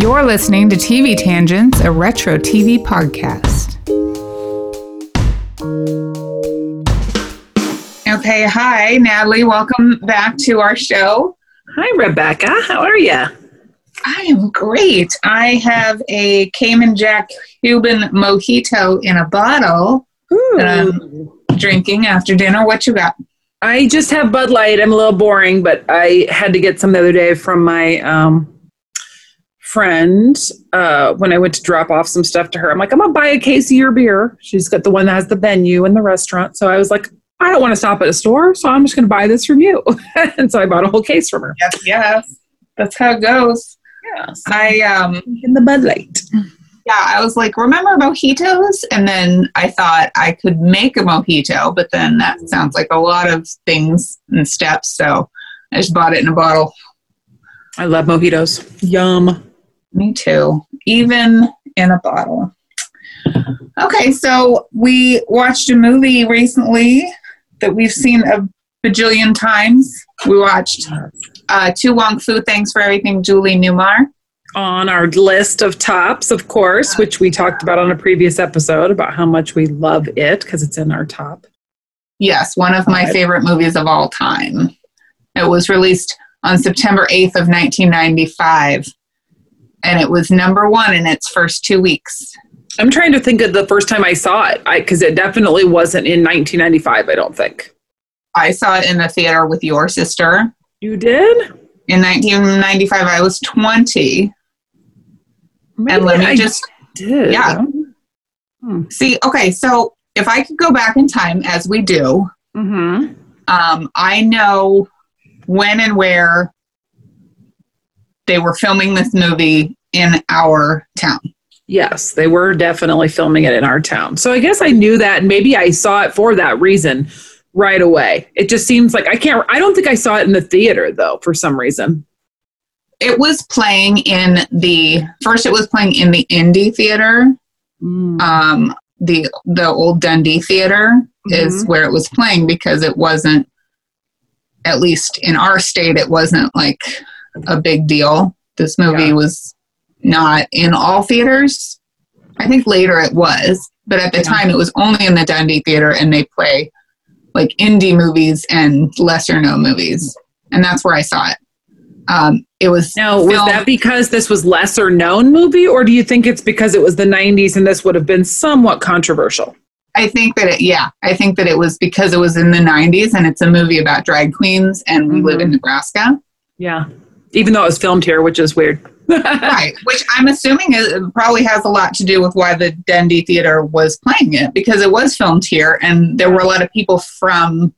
You're listening to TV Tangents, a retro TV podcast. Okay, hi, Natalie. Welcome back to our show. Hi, Rebecca. How are you? I am great. I have a Cayman Jack Cuban mojito in a bottle that I'm drinking after dinner. What you got? I just have Bud Light. I'm a little boring, but I had to get some the other day from my um, friend uh, when I went to drop off some stuff to her. I'm like, I'm gonna buy a case of your beer. She's got the one that has the venue and the restaurant. So I was like, I don't want to stop at a store, so I'm just gonna buy this from you. and so I bought a whole case from her. Yes, yes. That's how it goes. Yes. I um In the Bud Light. yeah, I was like, remember mojitos? And then I thought I could make a mojito, but then that sounds like a lot of things and steps. So I just bought it in a bottle. I love mojitos. Yum. Me too. Even in a bottle. Okay, so we watched a movie recently that we've seen a bajillion times. We watched uh, To Wong Foo, Thanks for Everything, Julie Newmar. On our list of tops, of course, which we talked about on a previous episode about how much we love it because it's in our top. Yes, one of my favorite movies of all time. It was released on September 8th of 1995, and it was number one in its first two weeks. I'm trying to think of the first time I saw it because it definitely wasn't in 1995. I don't think I saw it in the theater with your sister. you did. In 1995, I was 20. and let me I just did. yeah. see. Okay, so if I could go back in time, as we do, Mm-hmm. um, I know when and where they were filming this movie in our town. Yes, they were definitely filming it in our town. So I guess I knew that. and Maybe I saw it for that reason right away. It just seems like I can't. I don't think I saw it in the theater though. For some reason. It was playing in the first. It was playing in the indie theater. Um, the the old Dundee Theater is where it was playing because it wasn't, at least in our state, it wasn't like a big deal. This movie Yeah. was not in all theaters. I think later it was, but at the Yeah. time it was only in the Dundee Theater, and they play like indie movies and lesser known movies, and that's where I saw it. Um, it was Now, was filmed- that because this was lesser known movie, or do you think it's because it was the 90s and this would have been somewhat controversial? I think that it, yeah, I think that it was because it was in the 90s and it's a movie about drag queens and we live in Nebraska. Yeah. Even though it was filmed here, which is weird. right. Which I'm assuming is, probably has a lot to do with why the Dundee Theater was playing it because it was filmed here and there were a lot of people from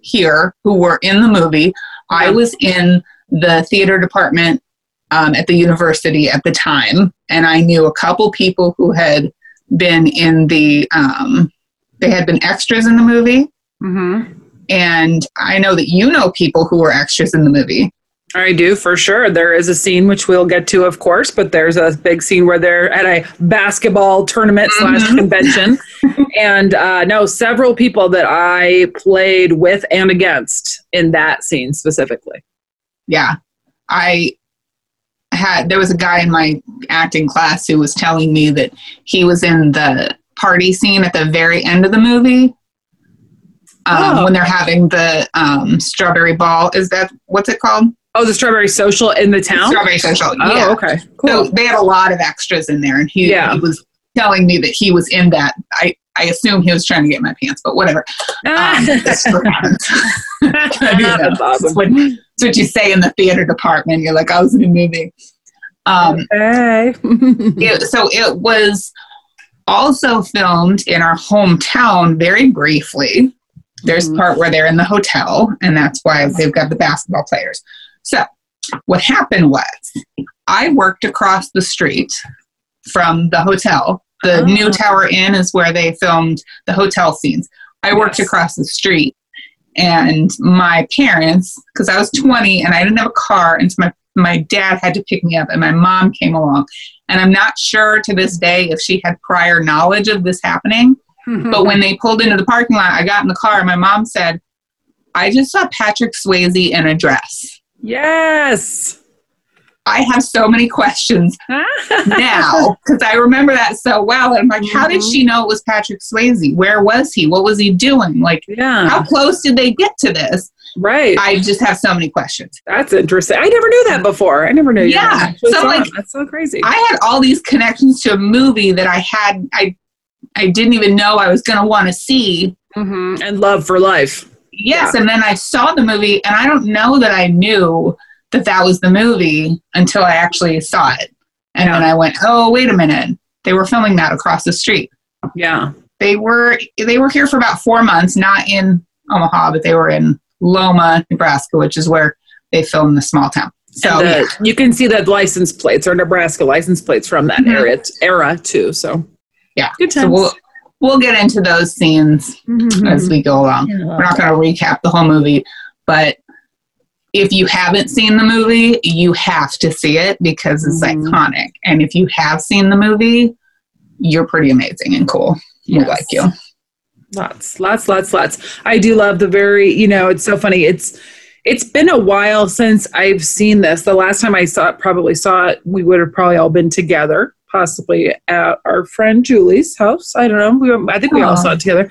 here who were in the movie. I was in the theater department um, at the university at the time and I knew a couple people who had been in the, um, they had been extras in the movie. Mm-hmm. and I know that you know people who were extras in the movie. I do for sure. There is a scene which we'll get to, of course, but there's a big scene where they're at a basketball tournament slash Mhm. convention, and uh, no, several people that I played with and against in that scene specifically. Yeah, I had there was a guy in my acting class who was telling me that he was in the party scene at the very end of the movie. Um, Oh. When they're having the um, strawberry ball, is that what's it called? Oh, the Strawberry Social in the town. Strawberry social. Oh, yeah. okay, So cool. they had a lot of extras in there, and he, Yeah. he was telling me that he was in that. I I assume he was trying to get my pants, but whatever. Um, that's what happens. That's what, that's what you say in the theater department. You're like, I was in a movie. Um, Hey. it, so it was also filmed in our hometown very briefly. There's a Mhm. part where they're in the hotel, and that's why they've got the basketball players. So, what happened was, I worked across the street from the hotel. The Oh. new Tower Inn is where they filmed the hotel scenes. I worked Yes. across the street, and my parents, because I was 20 and I didn't have a car, and so my my dad had to pick me up, and my mom came along. And I'm not sure to this day if she had prior knowledge of this happening. But when they pulled into the parking lot, I got in the car, and my mom said, I just saw Patrick Swayze in a dress. Yes. I have so many questions now because I remember that so well. And I'm like, mm-hmm. how did mm-hmm. she know it was Patrick Swayze? Where was he? What was he doing? Like, yeah. how close did they get to this? Right. I just have so many questions. That's interesting. I never knew that before. I never knew. Yeah. So like, that's so crazy. I had all these connections to a movie that I had. I I didn't even know I was going to want to see. Mm-hmm. And love for life. Yes, yeah. and then I saw the movie, and I don't know that I knew that that was the movie until I actually saw it. And yeah. then I went, "Oh, wait a minute. They were filming that across the street." Yeah. They were they were here for about 4 months, not in Omaha, but they were in Loma, Nebraska, which is where they filmed the small town. So the, yeah. you can see that license plates or Nebraska license plates from that mm-hmm. era, era too. So yeah, good times. So we'll we'll get into those scenes mm-hmm. as we go along. Yeah. We're not going to recap the whole movie, but if you haven't seen the movie, you have to see it because it's mm-hmm. iconic. And if you have seen the movie, you're pretty amazing and cool. Yes. We like you. Lots, lots, lots, lots. I do love the very, you know, it's so funny. It's it's been a while since I've seen this. The last time I saw it, probably saw it, we would have probably all been together, possibly at our friend Julie's house. I don't know. We, I think we all saw it together.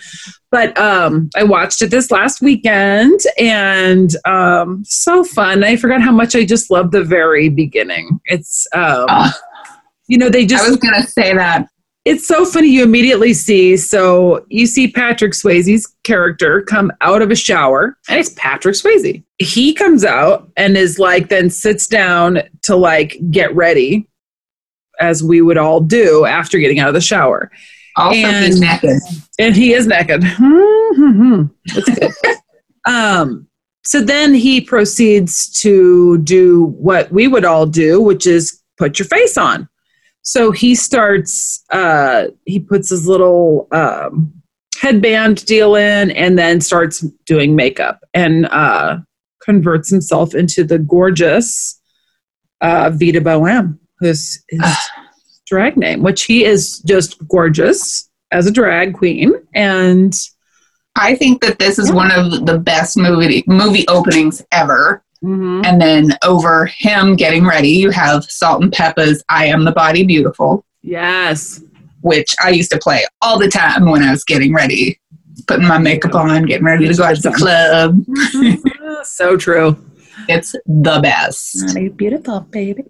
But um, I watched it this last weekend and um, so fun. I forgot how much I just love the very beginning. It's, um, uh, you know, they just. I was going to say that. It's so funny. You immediately see, so you see Patrick Swayze's character come out of a shower, and it's Patrick Swayze. He comes out and is like, then sits down to like get ready, as we would all do after getting out of the shower also, and, he's naked. And he is naked. That's good. um, so then he proceeds to do what we would all do, which is put your face on. So he starts, uh, he puts his little um, headband deal in and then starts doing makeup and uh, converts himself into the gorgeous uh, Vida Boheme, who's his drag name, which he is just gorgeous as a drag queen. And I think that this is yeah. one of the best movie movie openings ever. Mm-hmm. And then over him getting ready, you have Salt-N-Pepa's "I Am the Body Beautiful." Yes, which I used to play all the time when I was getting ready, putting my makeup on, getting ready to go out to the club. so true. It's the best. Beautiful, baby.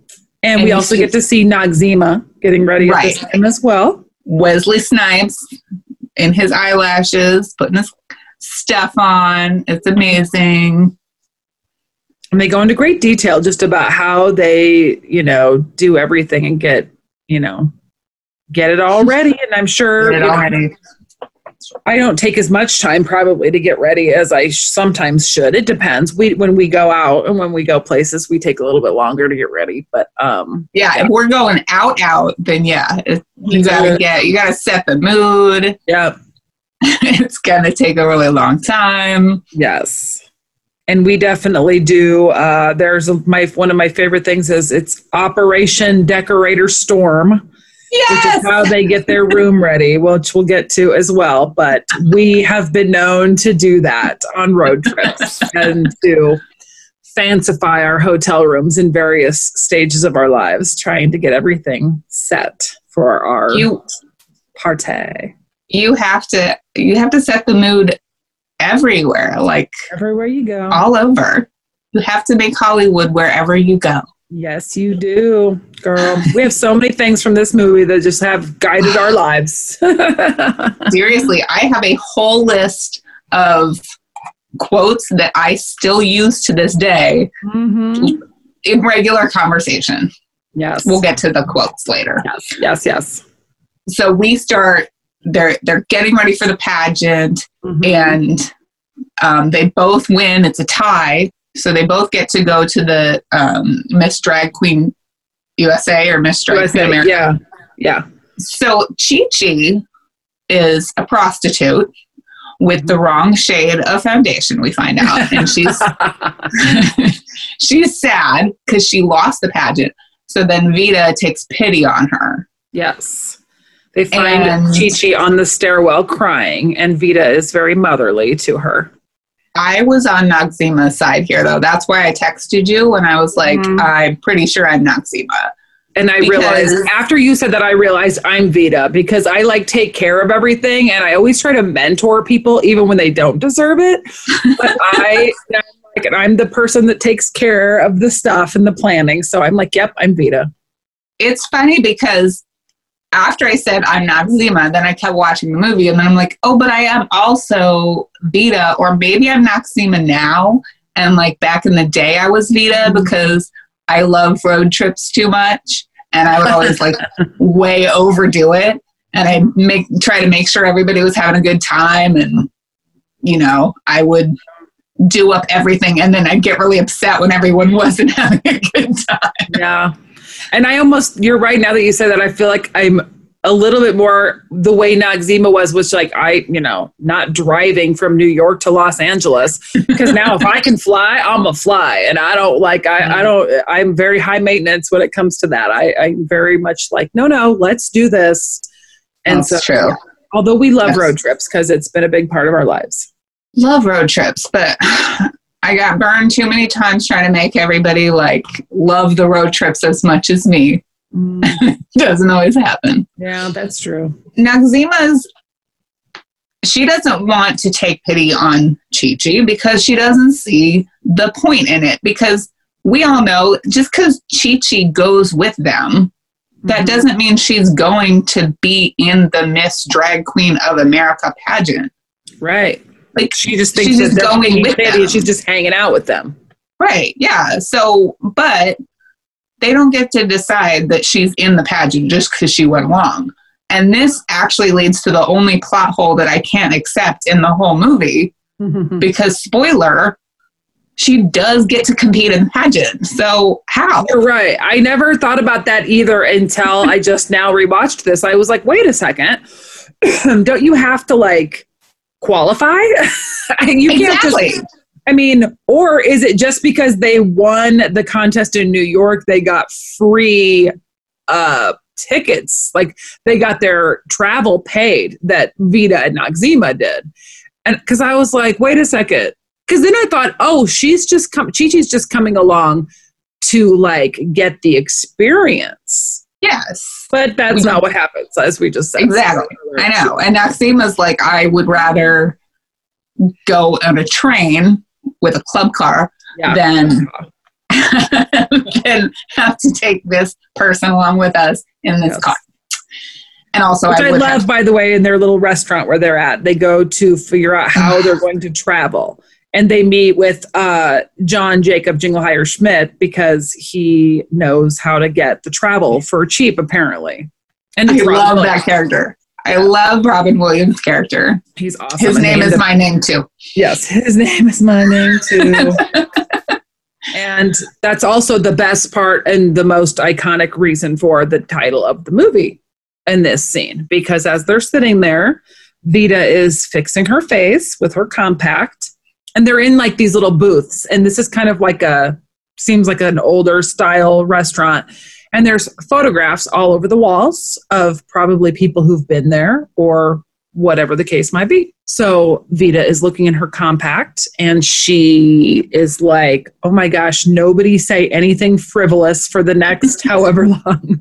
And, and we also get to see Noxeema getting ready right. at this time as well. Wesley Snipes in his eyelashes, putting his stuff on. It's amazing. And they go into great detail just about how they, you know, do everything and get, you know, get it all ready. And I'm sure get it all ready. I don't take as much time probably to get ready as I sometimes should. It depends. We when we go out and when we go places, we take a little bit longer to get ready. But um, yeah, yeah. if we're going out, out, then yeah, you gotta get you gotta set the mood. Yep, it's gonna take a really long time. Yes, and we definitely do. Uh, there's a, my one of my favorite things is it's Operation Decorator Storm Yes! Which is how they get their room ready, which we'll get to as well. But we have been known to do that on road trips and to fancify our hotel rooms in various stages of our lives, trying to get everything set for our you, party. You have to you have to set the mood everywhere, like everywhere you go. All over. You have to make Hollywood wherever you go. Yes, you do, girl. we have so many things from this movie that just have guided our lives. Seriously, I have a whole list of quotes that I still use to this day mm-hmm. in regular conversation. Yes. We'll get to the quotes later. Yes, yes, yes. So we start they're they're getting ready for the pageant mm-hmm. and um, they both win. It's a tie. So they both get to go to the um, Miss Drag Queen USA or Miss Drag USA, Queen America. Yeah, yeah. So Chi Chi is a prostitute with the wrong shade of foundation. We find out, and she's she's sad because she lost the pageant. So then Vida takes pity on her. Yes. They find Chi Chi on the stairwell crying, and Vida is very motherly to her. I was on Noxeema's side here, though. That's why I texted you when I was like, Mhm. I'm pretty sure I'm Noxeema. And I Because- realized after you said that, I realized I'm Vida because I like take care of everything, and I always try to mentor people even when they don't deserve it. But I, I'm like, I'm the person that takes care of the stuff and the planning. So I'm like, yep, I'm Vida. It's funny because after I said I'm Noxeema, then I kept watching the movie, and then I'm like, oh, but I am also Vida, or maybe I'm Noxeema now. And like back in the day, I was Vida mm-hmm. because I love road trips too much, and I would always like way overdo it, and I make try to make sure everybody was having a good time, and you know, I would do up everything, and then I'd get really upset when everyone wasn't having a good time. Yeah. And I almost, you're right now that you say that, I feel like I'm a little bit more the way Noxeema was, which like I, you know, not driving from New York to Los Angeles. Because now if I can fly, I'm a fly. And I don't like, I, I don't, I'm very high maintenance when it comes to that. I, I'm very much like, no, no, let's do this. And That's so, true. although we love Yes. road trips because it's been a big part of our lives. love road trips, but I got burned too many times trying to make everybody like love the road trips as much as me. Doesn't always happen. yeah, that's true. Noxeema's she doesn't want to take pity on Chi Chi because she doesn't see the point in it. Because we all know just because Chi Chi goes with them, that Mhm. doesn't mean she's going to be in the Miss Drag Queen of America pageant. Right. Like She just thinks She's that just going with pity, them. She's just hanging out with them. Right. Yeah. So, but they don't get to decide that she's in the pageant just because she went along. And this actually leads to the only plot hole that I can't accept in the whole movie because, spoiler, she does get to compete in the pageant. So, how? You're right. I never thought about that either until I just now rewatched this. I was like, wait a second. Don't you have to like qualify? you can't Exactly. just I mean, or is it just because they won the contest in New York, they got free uh tickets? Like they got their travel paid that Vida and Noxeema did. And because I was like, wait a second. Because then I thought, oh, she's just come Chi Chi's just coming along to like get the experience. Yes. But that's We- not what happens, as we just said. Exactly. I know. And Noxeema's like, I would rather go on a train with a club car Yeah. than than have to take this person along with us in this Yes. car. And also, Which I, I, love, have, by the way, in their little restaurant where they're at. They go to figure out how they're going to travel. And they meet with uh, John Jacob Jingleheimer Schmidt because he knows how to get the travel for cheap, apparently. And I love Williams. that character. I love Robin Williams' character. He's awesome. His And name is my name too. Yes, his name is my name too. and that's also the best part and the most iconic reason for the title of the movie in this scene. Because as they're sitting there, Vida is fixing her face with her compact, and they're in like these little booths. And this is kind of like a seems like an older style restaurant. And there's photographs all over the walls of probably people who've been there or whatever the case might be. So Vida is looking in her compact and she is like, oh my gosh, nobody say anything frivolous for the next however long.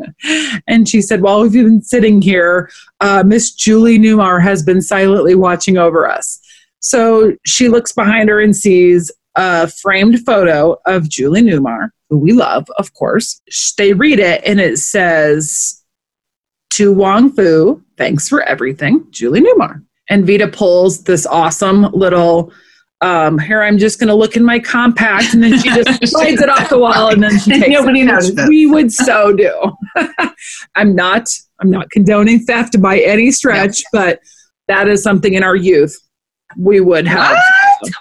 and she said, while we've been sitting here, uh, Miss Julie Newmar has been silently watching over us. So she looks behind her and sees a framed photo of Julie Newmar, who we love, of course. They read it and it says, to Wong Foo, thanks for everything, Julie Newmar. And Vida pulls this awesome little, um, here I'm just going to look in my compact, and then she just slides it off the wall, and then she takes Nobody which. We would so do. I'm not, I'm not condoning theft by any stretch, but that is something in our youth we would have,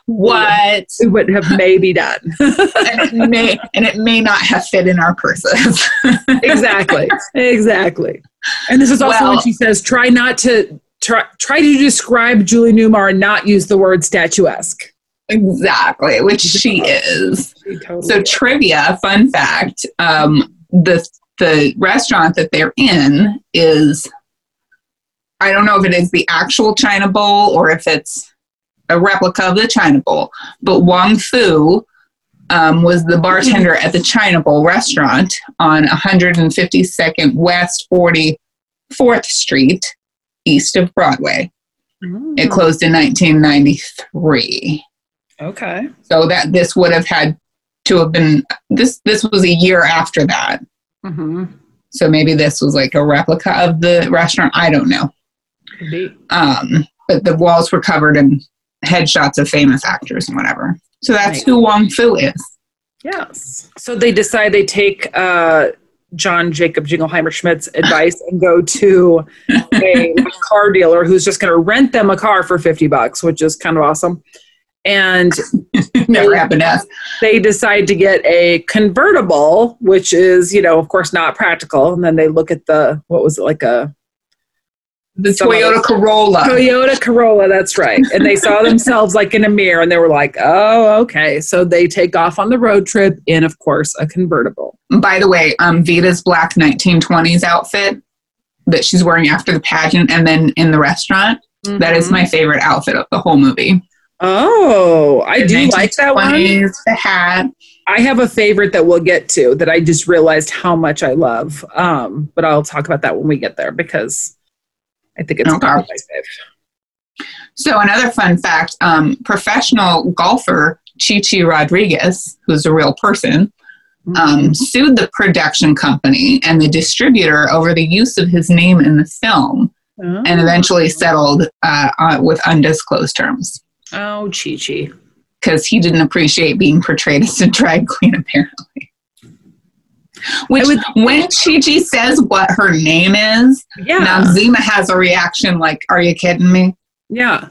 What? we would have maybe done. and it may and it may not have fit in our purses. exactly exactly and this is also Well- when she says try not to try try to describe julie newmar and not use the word statuesque exactly, which she is. She totally So is. trivia, fun fact, um, the the restaurant that they're in is I don't know if it is the actual China Bowl or if it's a replica of the China Bowl. But Wong Foo um, was the bartender at the China Bowl restaurant on 152nd West 44th Street, east of Broadway. Mm. It closed in 1993. Okay. So that this would have had to have been this this was a year after that. Mm-hmm. So maybe this was like a replica of the restaurant. I don't know. Indeed. Um, but the walls were covered in headshots of famous actors and whatever. So that's Right. who Wong Foo is. Yes. So they decide they take uh, John Jacob Jingleheimer Schmidt's advice and go to a car dealer who's just going to rent them a car for 50 bucks, which is kind of awesome. And Never happened to us. they decide to get a convertible, which is, you know, of course, not practical. And then they look at the, what was it, like a The Toyota Corolla. Toyota Corolla, that's right. And they saw themselves like in a mirror and they were like, oh, okay. So they take off on the road trip in, of course, a convertible. By the way, um, Vida's black 1920s outfit that she's wearing after the pageant and then in the restaurant. That is my favorite outfit of the whole movie. Oh, I The do like that one. The hat. I have a favorite that we'll get to that I just realized how much I love. Um, but I'll talk about that when we get there because I think it's Okay. fave. So another fun fact: um, professional golfer Chichi Rodriguez, who's a real person, Mm-hmm. um, sued the production company and the distributor over the use of his name in the film, Oh. and eventually settled uh, uh, with undisclosed terms Oh, Chi Chi. because he didn't appreciate being portrayed as a drag queen, apparently. Which, would- when Chi-Chi says what her name is, Yeah. Noxeema has a reaction like, "Are you kidding me?" Yeah.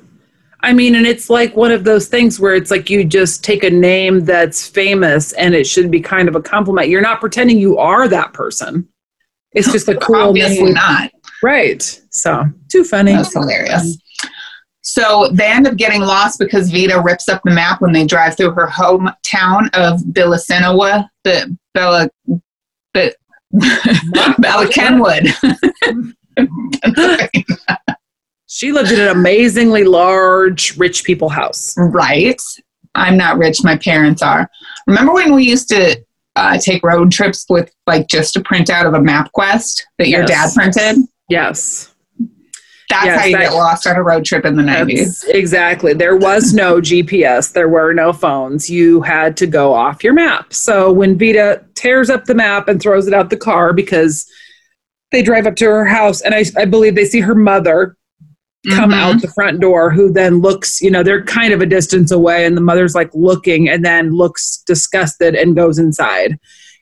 I mean, and it's like one of those things where it's like you just take a name that's famous and it should be kind of a compliment. You're not pretending you are that person. It's just a cool Obviously name. not. Right. So, too funny. That's hilarious. So they end up getting lost because Vida rips up the map when they drive through her hometown of Billisinowa, the Bella, but Bella Kenwood. She lived in an amazingly large rich people house. right. I'm not rich. My parents are. Remember when we used to uh, take road trips with like just a printout of a map quest that your Yes. dad printed? Yes. That's Yes, how you that- get lost on a road trip in the 90s. Exactly. There was no GPS. There were no phones. You had to go off your map. So when Vida tears up the map and throws it out the car because they drive up to her house, and I, I believe they see her mother come Mhm. out the front door, who then looks, you know, they're kind of a distance away, and the mother's like looking and then looks disgusted and goes inside.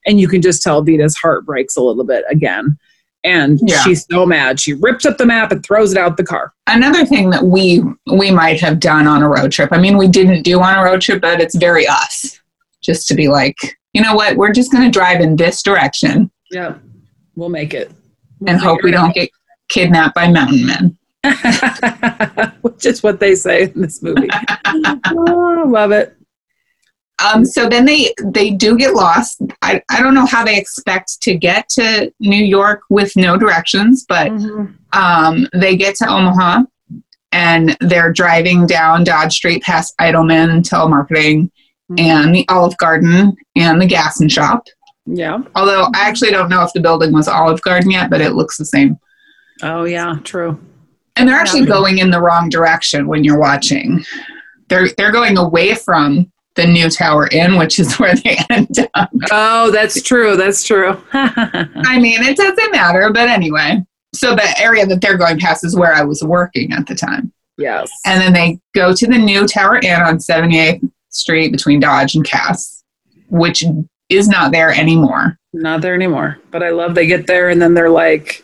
And you can just tell Vida's heart breaks a little bit again. And Yeah. she's so mad. She rips up the map and throws it out the car. another thing that we we might have done on a road trip i mean we didn't do on a road trip but it's very us just to be like you know what we're just going to drive in this direction Yeah, we'll make it. and hope we don't get kidnapped by mountain men Which is what they say in this movie. oh, love it. um, so then they they do get lost I, I don't know how they expect to get to new york with no directions but um, they get to omaha and they're driving down dodge street past idelman telemarketing and the olive garden and the gas and shop Yeah. Although I actually don't know if the building was Olive Garden yet, but it looks the same. Oh, yeah. True. And they're actually Yeah. going in the wrong direction when you're watching. They're they're going away from the new Tower Inn, which is where they end up. Oh, that's true. That's true. I mean, it doesn't matter, but anyway. So the area that they're going past is where I was working at the time. yes. And then they go to the new Tower Inn on 78th Street between Dodge and Cass, which is not there anymore. Not there anymore. But I love they get there and then they're like,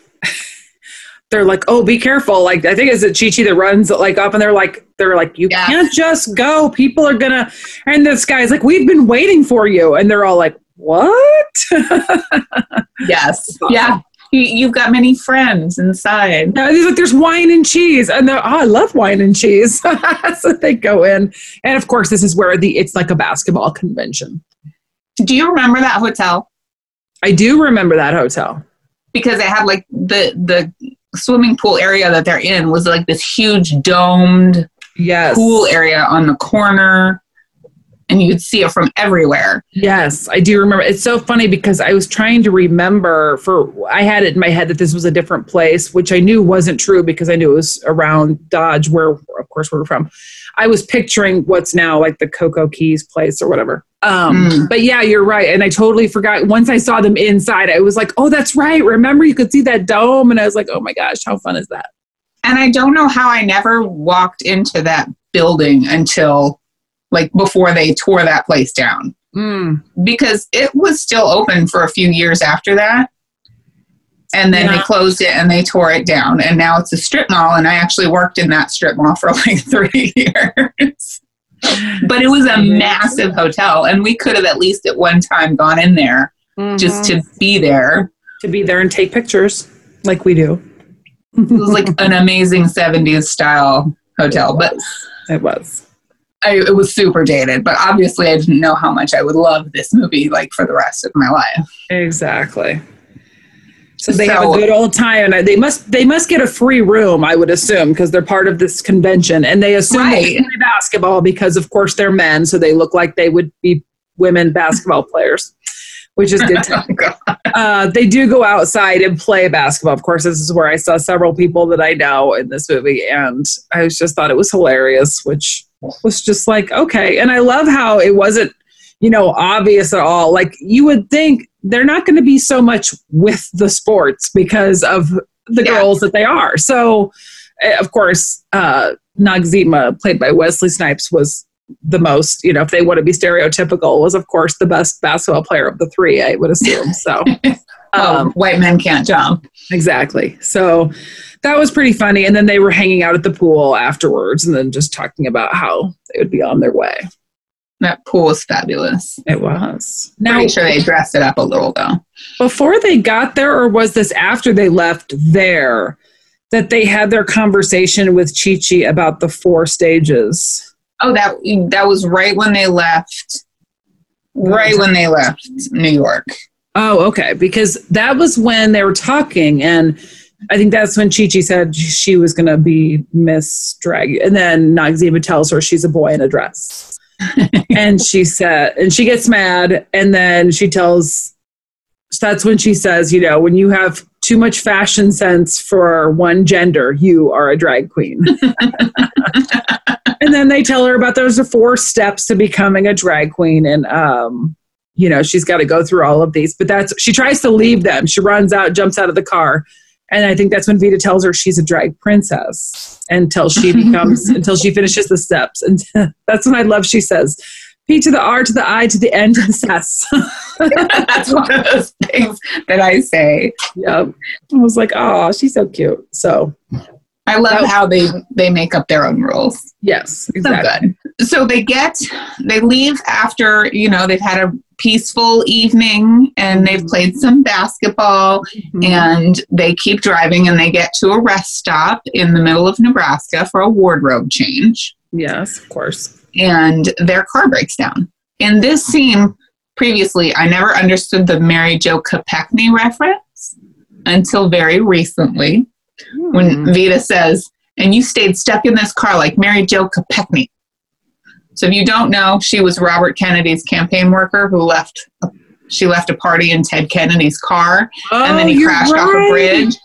they're like, oh, be careful. Like I think it's a Chi Chi that runs like up and they're like, they're like, you Yeah. can't just go. People are gonna. And this guy's like, we've been waiting for you, and they're all like, what? Yes. Yeah. You, you've got many friends inside. Yeah, he's like, there's wine and cheese, and they're, oh, I love wine and cheese. so they go in, and of course, this is where the it's like a basketball convention. Do you remember that hotel? I do remember that hotel. Because it had like the the swimming pool area that they're in was like this huge domed Yes. pool area on the corner, and you could see it from everywhere. Yes, I do remember. It's so funny because I was trying to remember for I had it in my head that this was a different place, which I knew wasn't true because I knew it was around Dodge, where of course we're from. I was picturing what's now like the Coco Keys place or whatever. Um, Mm. But yeah, you're right, and I totally forgot. Once I saw them inside, I was like, "Oh, that's right! Remember, you could see that dome," and I was like, "Oh my gosh, how fun is that?" And I don't know how I never walked into that building until like before they tore that place down Mm. because it was still open for a few years after that. And then they closed it and they tore it down. And now it's a strip mall. And I actually worked in that strip mall for like three years. but it was a massive hotel. And we could have at least at one time gone in there just to mm-hmm. be there. to be there and take pictures like we do. It was like an amazing 70s style hotel. But It was. I, it was super dated, but obviously I didn't know how much I would love this movie like for the rest of my life. Exactly. So they have a good old time, and they must they must get a free room, I would assume, because they're part of this convention, and they assume they Right. play basketball because, of course, they're men, so they look like they would be women basketball players, which is good. To, Oh, uh, they do go outside and play basketball. Of course, this is where I saw several people that I know in this movie, and I just thought it was hilarious, which was just like okay. And I love how it wasn't, you know, obvious at all. Like you would think they're not going to be so much with the sports because of the Yeah. girls that they are. So, eh, of course, uh, Noxeema, played by Wesley Snipes, was the most, you know, if they want to be stereotypical, was of course the best basketball player of the three, I would assume. So, Oh, um, white men can't jump. exactly. So that was pretty funny. And then they were hanging out at the pool afterwards and then just talking about how they would be on their way. That pool is fabulous. It was. Now, Pretty sure they dressed it up a little though. before they got there, or was this after they left there, that they had their conversation with Chi Chi about the four stages? Oh, that that was right when they left. Right when they left New York. Oh, okay. Because that was when they were talking, and I think that's when Chi Chi said she was going to be Miss Drag. And then Noxeema tells her she's a boy in a dress. And she said, and she gets mad, and then she tells, that's when she says, you know, when you have too much fashion sense for one gender, you are a drag queen. and then they tell her about those are four steps to becoming a drag queen, and um, you know she's got to go through all of these. But that's she tries to leave them. She runs out, jumps out of the car, and I think that's when Vida tells her she's a drag princess until she becomes until she finishes the steps. And that's when I love. She says. P to the R to the I to the N to the S. That's one of those things that I say. yep. I was like, oh, she's so cute. So, I love how they they make up their own rules. yes, So exactly. good. So they get they leave after, you know, they've had a peaceful evening and they've played some basketball Mhm. and they keep driving and they get to a rest stop in the middle of Nebraska for a wardrobe change yes, of course. and their car breaks down. In this scene previously, I never understood the Mary Jo Kopechne reference until very recently when Mhm. Vida says, and you stayed stuck in this car like Mary Jo Kopechne. So if you don't know, she was Robert Kennedy's campaign worker who left. She left a party in Ted Kennedy's car, and then Oh, he crashed off a bridge,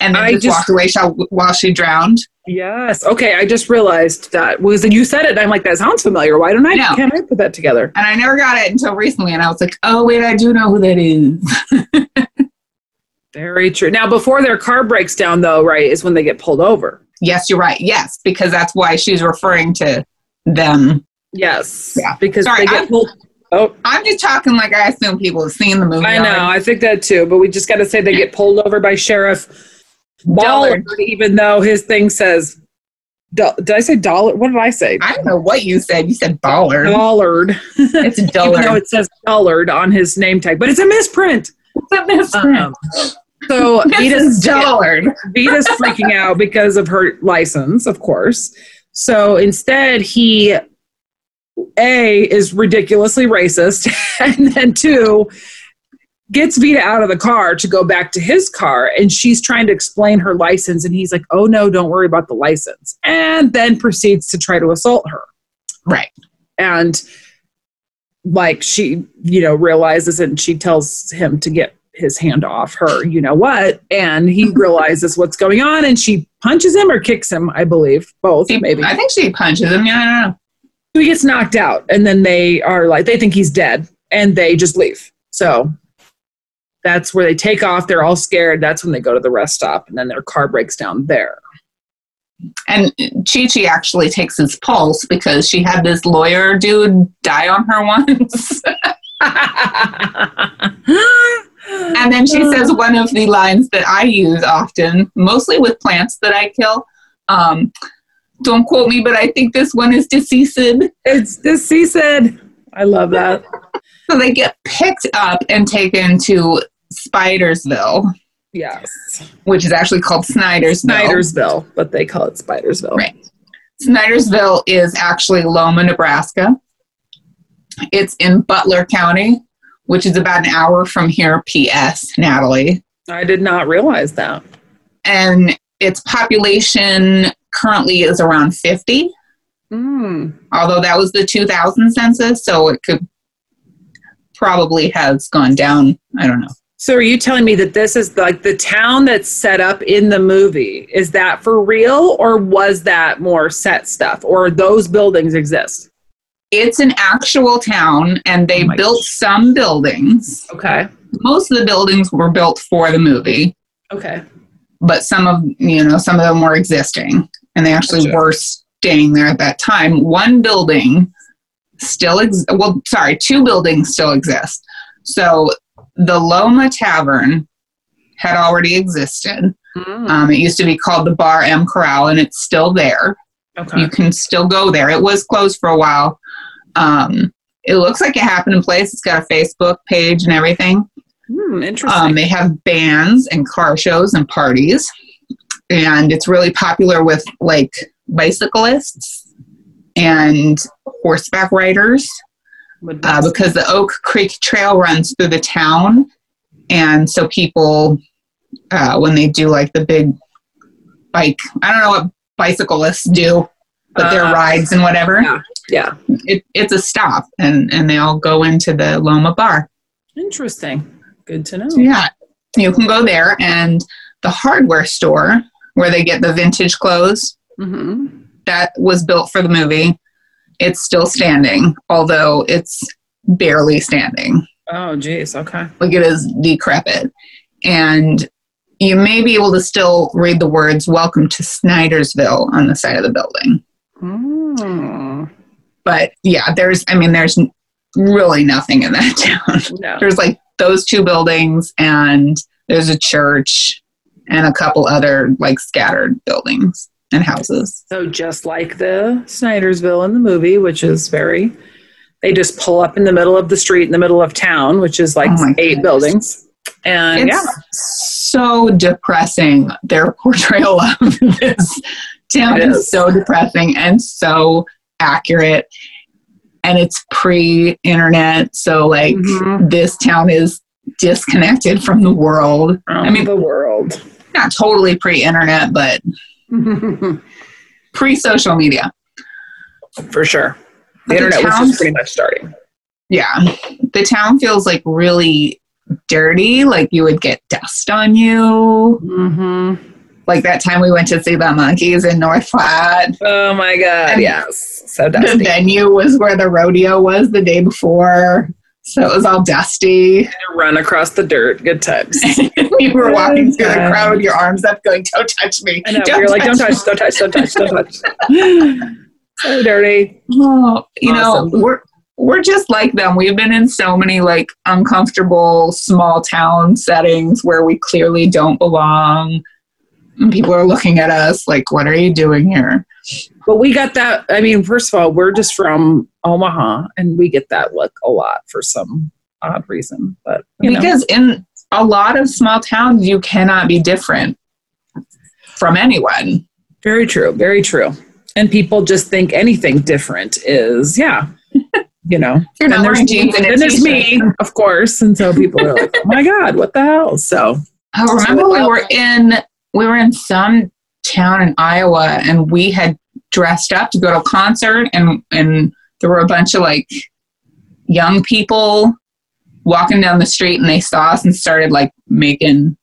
and then I just, walked away while she drowned. Yes. Okay. I just realized that was you said it. And I'm like, that sounds familiar. Why don't I? No. Can't I put that together? And I never got it until recently, and I was like, "Oh wait, I do know who that is." Very true. Now, before their car breaks down, though, right, is when they get pulled over. yes, you're right. Yes, because that's why she's referring to them. Yes. Yeah. Because Sorry, they get I'm- pulled. Oh, I'm just talking like I assume people have seen the movie. I know. already. I think that too. But we just got to say they get pulled over by Sheriff Ballard, even though his thing says. Do- Did I say dollar? What did I say? I don't know what you said. You said baller. Dollard. It's even though it says Dollard on his name tag, but it's a misprint. It's a misprint. Um, so Vida's Mrs. Dullard. Vida's freaking out because of her license, of course. So instead, he a is ridiculously racist, and then two gets Vida out of the car to go back to his car, and she's trying to explain her license, and he's like, "Oh no, don't worry about the license," and then proceeds to try to assault her. Right. And like she, you know, realizes and she tells him to get his hand off her. You know what? And he realizes what's going on, and she punches him or kicks him. I believe both. She- maybe I think she punches him. Yeah, he gets knocked out and then they are like they think he's dead and they just leave so that's where they take off they're all scared that's when they go to the rest stop and then their car breaks down there And Chi Chi actually takes his pulse because she had this lawyer dude die on her once. and then she says one of the lines that I use often, mostly with plants that I kill. Um, don't quote me, but I think this one is deceased. it's deceased i love that So they get picked up and taken to Spidersville, yes which is actually called Snydersville. snydersville but they call it spidersville Right. Snydersville is actually Loma, Nebraska. It's in Butler County, which is about an hour from here, PS, Natalie. i did not realize that And its population currently is around 50, mm. although that was the 2000 census, so it could probably has gone down. I don't know. so are you telling me that this is like the town that's set up in the movie is that for real or was that more set stuff or those buildings exist It's an actual town, and they Oh built some buildings. okay Most of the buildings were built for the movie. okay but some of you know some of them were existing and they actually Gotcha. were staying there at that time. One building still ex- well sorry two buildings still exist. So the loma tavern had already existed. Mm. um, it used to be called the bar m corral and it's still there. Okay. You can still go there. It was closed for a while. Um, it looks like it happened in place. It's got a facebook page and everything. Hmm, interesting. um, they have bands and car shows and parties, and it's really popular with like bicyclists and horseback riders uh, because the Oak Creek Trail runs through the town, and so people uh, when they do like the big bike, I don't know what bicyclists do, but their Uh, rides and whatever. yeah. yeah. It, it's a stop, and and they all go into the Loma Bar. Interesting. Good to know. So yeah, you can go there and the hardware store where they get the vintage clothes hmm that was built for the movie. It's still standing, although it's barely standing. Oh, geez. Okay. Like it is decrepit. And you may be able to still read the words "Welcome to Snydersville" on the side of the building. Mm. But yeah, there's I mean there's really nothing in that town. No. there's like those two buildings and there's a church and a couple other like scattered buildings and houses. So just like the Snydersville in the movie, which is very, they just pull up in the middle of the street in the middle of town, which is like Oh eight goodness. buildings. And It's yeah, so depressing their portrayal of this town It is. is. so depressing and so accurate. And it's pre-internet, so like Mhm. this town is disconnected from the world. I I mean- the world. Not totally pre-internet, but pre-social media. For sure. The the internet was just pretty much starting. Yeah. The town feels like really dirty, like you would get dust on you. Mm-hmm. Like that time we went to see the monkeys in North Platte. Oh my God. And yes. So dusty. The venue was where the rodeo was the day before. So it was all dusty. Run across the dirt. Good times. you were walking through the crowd with your arms up going, Don't touch me. I know. You're like, don't touch, don't touch, don't touch, don't touch. so dirty. Oh, you know, we're we're just like them. We've been in so many like uncomfortable small town settings where we clearly don't belong. And people are looking at us like, what are you doing here? But we got that. I mean, first of all, we're just from Omaha, and we get that look a lot for some odd reason. But you know. because in a lot of small towns, you cannot be different from anyone. very true, very true. And people just think anything different is, yeah, you know, You're not wearing jeans and a then there's me, of course, and so people are like, "Oh my god, what the hell?" So I remember we were in we were in some town in Iowa and we had dressed up to go to a concert and and there were a bunch of like young people walking down the street and they saw us and started like making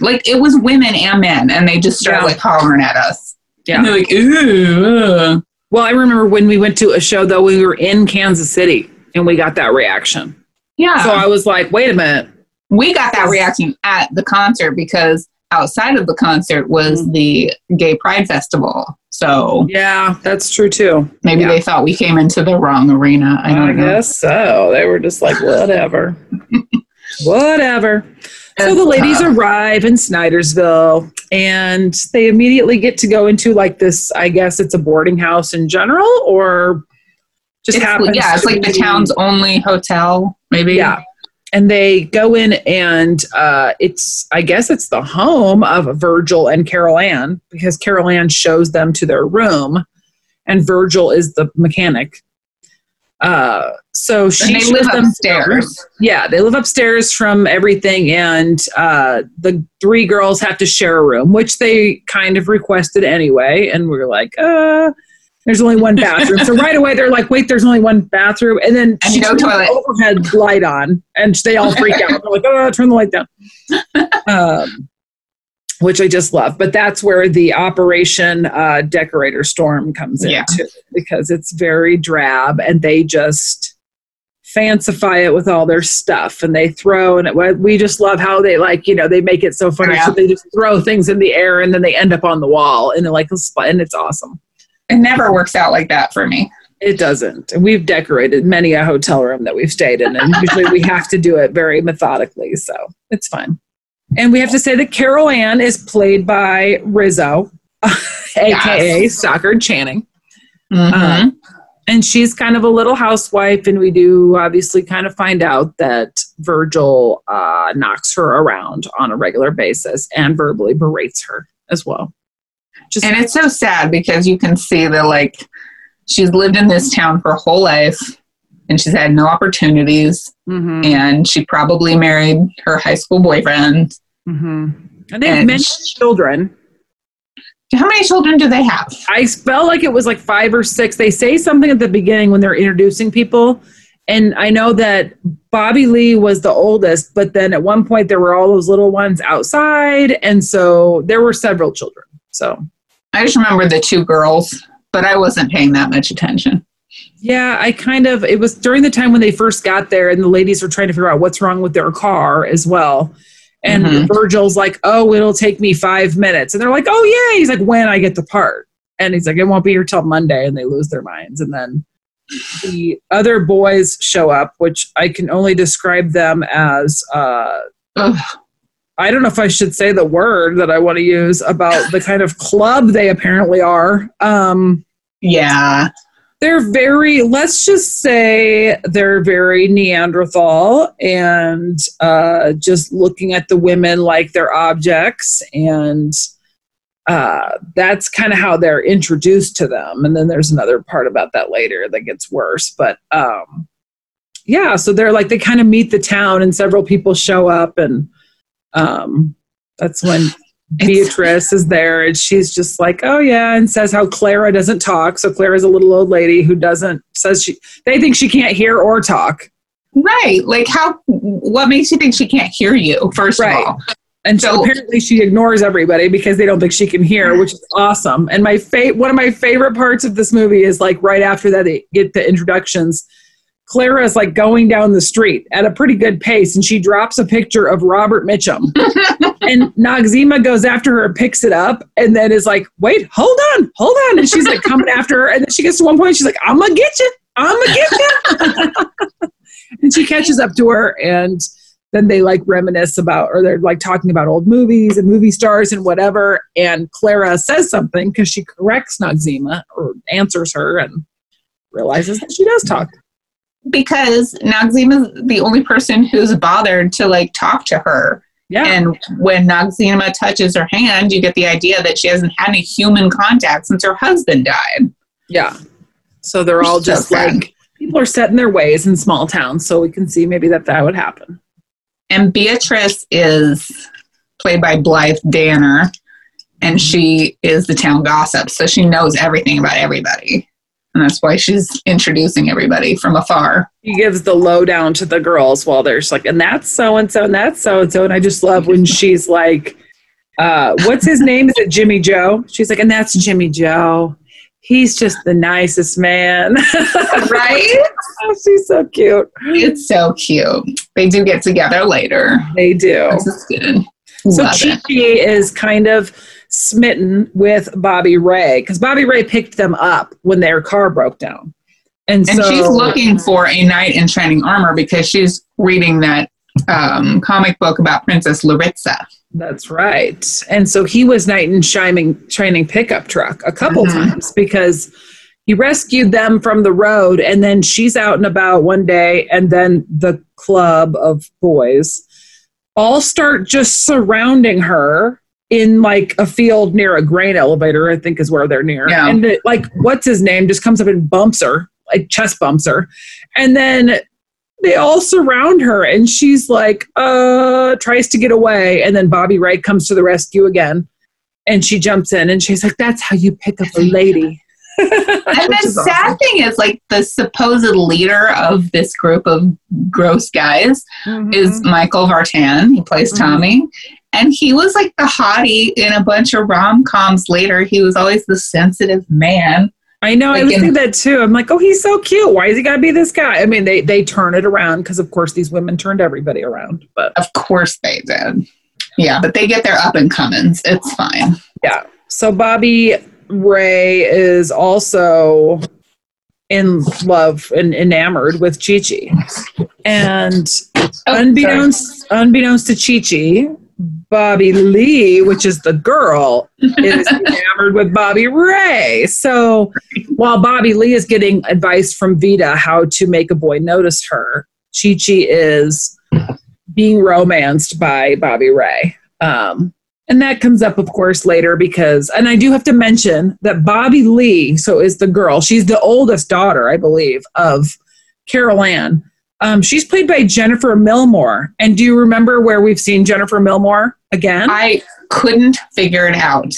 like it was women and men and they just started Yeah. like hollering at us. Yeah. And they're like, ooh. uh." Well, I remember when we went to a show though, we were in Kansas City and we got that reaction. Yeah. So I was like, wait a minute. we got that reaction at the concert because outside of the concert was Mm. the gay pride festival. So Yeah, that's true too. maybe Yeah. they thought we came into the wrong arena. I I, guess so. They were just like, whatever. whatever. So the ladies arrive in Snydersville and they immediately get to go into like this, I guess it's a boarding house in general or just It's- happens. yeah, it's like the town's only hotel, maybe. Yeah. And they go in and uh, it's, I guess it's the home of Virgil and Carol Ann because Carol Ann shows them to their room and Virgil is the mechanic. Uh, so she And they live upstairs. yeah, they live upstairs from everything, and uh, the three girls have to share a room, which they kind of requested anyway. And we are like, uh, there's only one bathroom. so right away they're like, wait, there's only one bathroom, and then And she no turns the overhead light on, and they all freak out. They're like, oh, turn the light down. Um, which I just love, but that's where the Operation uh, Decorator Storm comes in Yeah. too, because it's very drab, and they just fancify it with all their stuff and they throw and it, we just love how they like you know they make it so funny Yeah. so they just throw things in the air and then they end up on the wall and it like a and it's awesome It never works out like that for me. it doesn't and we've decorated many a hotel room that we've stayed in and usually we have to do it very methodically so it's fun. and we have to say that carol ann is played by rizzo aka stockard channing Mhm. Um, and she's kind of a little housewife, and we do obviously kind of find out that Virgil uh, knocks her around on a regular basis and verbally berates her as well. Just and it's so sad because you can see that like she's lived in this town her whole life and she's had no opportunities Mhm, and she probably married her high school boyfriend. mhm. and they have many children. How many children do they have? I felt like it was like five or six. They say something at the beginning when they're introducing people. And I know that Bobby Lee was the oldest, but then at one point there were all those little ones outside. And so there were several children. So I just remember the two girls, but I wasn't paying that much attention. Yeah, I kind of it was during the time when they first got there and the ladies were trying to figure out what's wrong with their car as well. And Mhm. Virgil's like, "Oh, it'll take me 5 minutes." And they're like, "Oh, yeah." He's like, "When I get the part." And he's like, "It won't be here till Monday." And they lose their minds. And then the other boys show up, which I can only describe them as uh Ugh. I don't know if I should say the word that I want to use about the kind of club they apparently are. Um Yeah. they're very let's just say they're very neanderthal and uh, just looking at the women like they're objects and uh, that's kind of how they're introduced to them and then there's another part about that later that gets worse but um, yeah so they're like they kind of meet the town and several people show up and um, that's when Beatrice is there and she's just like, oh yeah, and says how Clara doesn't talk. So Clara's a little old lady who doesn't says she they think she can't hear or talk. Right. Like how what makes you think she can't hear you, first Right. of all? And so So- apparently she ignores everybody because they don't think she can hear, which is awesome. And my fa- one of my favorite parts of this movie is like right after that they get the introductions. Clara is like going down the street at a pretty good pace and she drops a picture of Robert Mitchum. and Noxeema goes after her and picks it up and then is like, wait, hold on, hold on. And she's like coming after her. And then she gets to one point, she's like, I'm gonna get you. I'm gonna get you. and she catches up to her and then they like reminisce about or they're like talking about old movies and movie stars and whatever. And Clara says something because she corrects Noxeema or answers her and realizes that she does talk. Because Noxeema's the only person who's bothered to like talk to her. Yeah. And when Noxzema touches her hand, you get the idea that she hasn't had any human contact since her husband died. yeah. So they're all So just sad. like People are set in their ways in small towns, so we can see maybe that that would happen. And Beatrice is played by Blythe Danner, and mm-hmm. she is the town gossip, so she knows everything about everybody. And that's why she's introducing everybody from afar. He gives the lowdown to the girls while there's like, and that's so and so, and that's so and so. And I just love when she's like, uh, what's his name? Is it Jimmy Joe? She's like, and that's Jimmy Joe. He's just the nicest man. right? oh, she's so cute. It's so cute. They do get together later. They do. This is good. So Love Chi. Chi is kind of smitten with Bobby Ray because Bobby Ray picked them up when their car broke down. And, And so she's looking for a knight in shining armor because she's reading that um, comic book about Princess Laritza. That's right. And so he was knight in shining shining pickup truck a couple Mhm. times because he rescued them from the road and then she's out and about one day and then the club of boys all start just surrounding her in like a field near a grain elevator i think is where they're near. Yeah. and like what's his name just comes up and bumps her like chest bumps her. And then they all surround her and she's like uh tries to get away. And then bobby Wright comes to the rescue again and she jumps in and she's like that's how you pick up a lady And the sad awesome. thing is, like, the supposed leader of this group of gross guys is Michael Vartan. He plays Mhm. Tommy. And he was like the hottie in a bunch of rom coms later. He was always the sensitive man. I know. I was in- thinking that too. I'm like, oh, he's so cute. Why is he got to be this guy? I mean, they they turn it around because, of course, these women turned everybody around. But Of course they did. Yeah, but they get their up and comings. It's fine. Yeah. So Bobby Ray is also in love and enamored with Chi Chi, and Oh, unbeknownst unbeknownst to Chi Chi, Bobby Lee, which is the girl, is enamored with Bobby Ray. So while Bobby Lee is getting advice from Vida how to make a boy notice her, Chi Chi is being romanced by Bobby Ray. Um, and that comes up, of course, later because, and I do have to mention that Bobby Lee, so is the girl, she's the oldest daughter, I believe, of Carol Ann. Um, she's played by Jennifer Milmore. And do you remember where we've seen Jennifer Milmore again? I couldn't figure it out.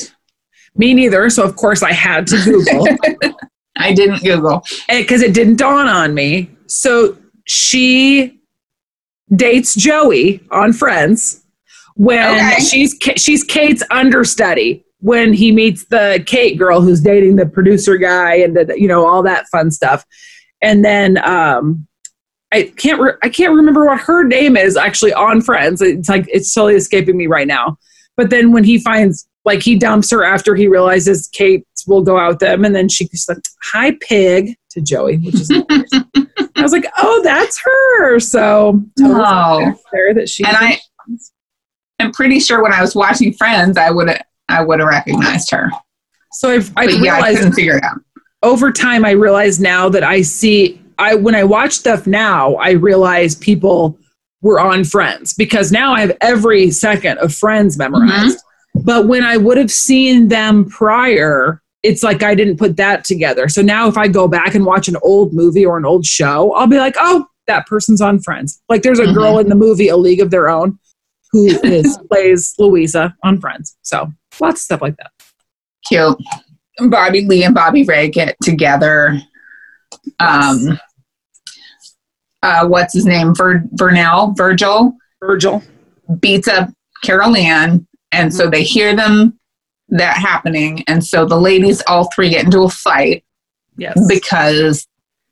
Me neither. So, of course, I had to Google I didn't Google. because it didn't dawn on me. So, she dates Joey on Friends when Okay. she's she's Kate's understudy when he meets the Kate girl who's dating the producer guy and the, you know all that fun stuff. And then um, I can't re- I can't remember what her name is actually on Friends. It's like it's totally escaping me right now. But then when he finds like he dumps her after he realizes Kate will go out with them, and then she's like, "Hi, pig," to Joey, which is. I was like, "Oh, that's her." So totally Oh. there that she And I- I'm pretty sure when I was watching Friends, I would have I would have recognized her. so I've, I've yeah, I couldn't figure it out. over time I realize now that I see I when I watch stuff now, I realize people were on Friends because now I have every second of Friends mm-hmm. memorized. But when I would have seen them prior, it's like I didn't put that together. So now if I go back and watch an old movie or an old show, I'll be like, oh, that person's on Friends. Like there's a mm-hmm. girl in the movie A League of Their Own who is plays Louisa on Friends. So lots of stuff like that. Cute. Bobby Lee and Bobby Ray get together. Um, uh, what's his name? Vir- Vernell, Virgil Virgil. beats up Carol Ann, and so they hear them that happening, and so the ladies all three get into a fight Yes. because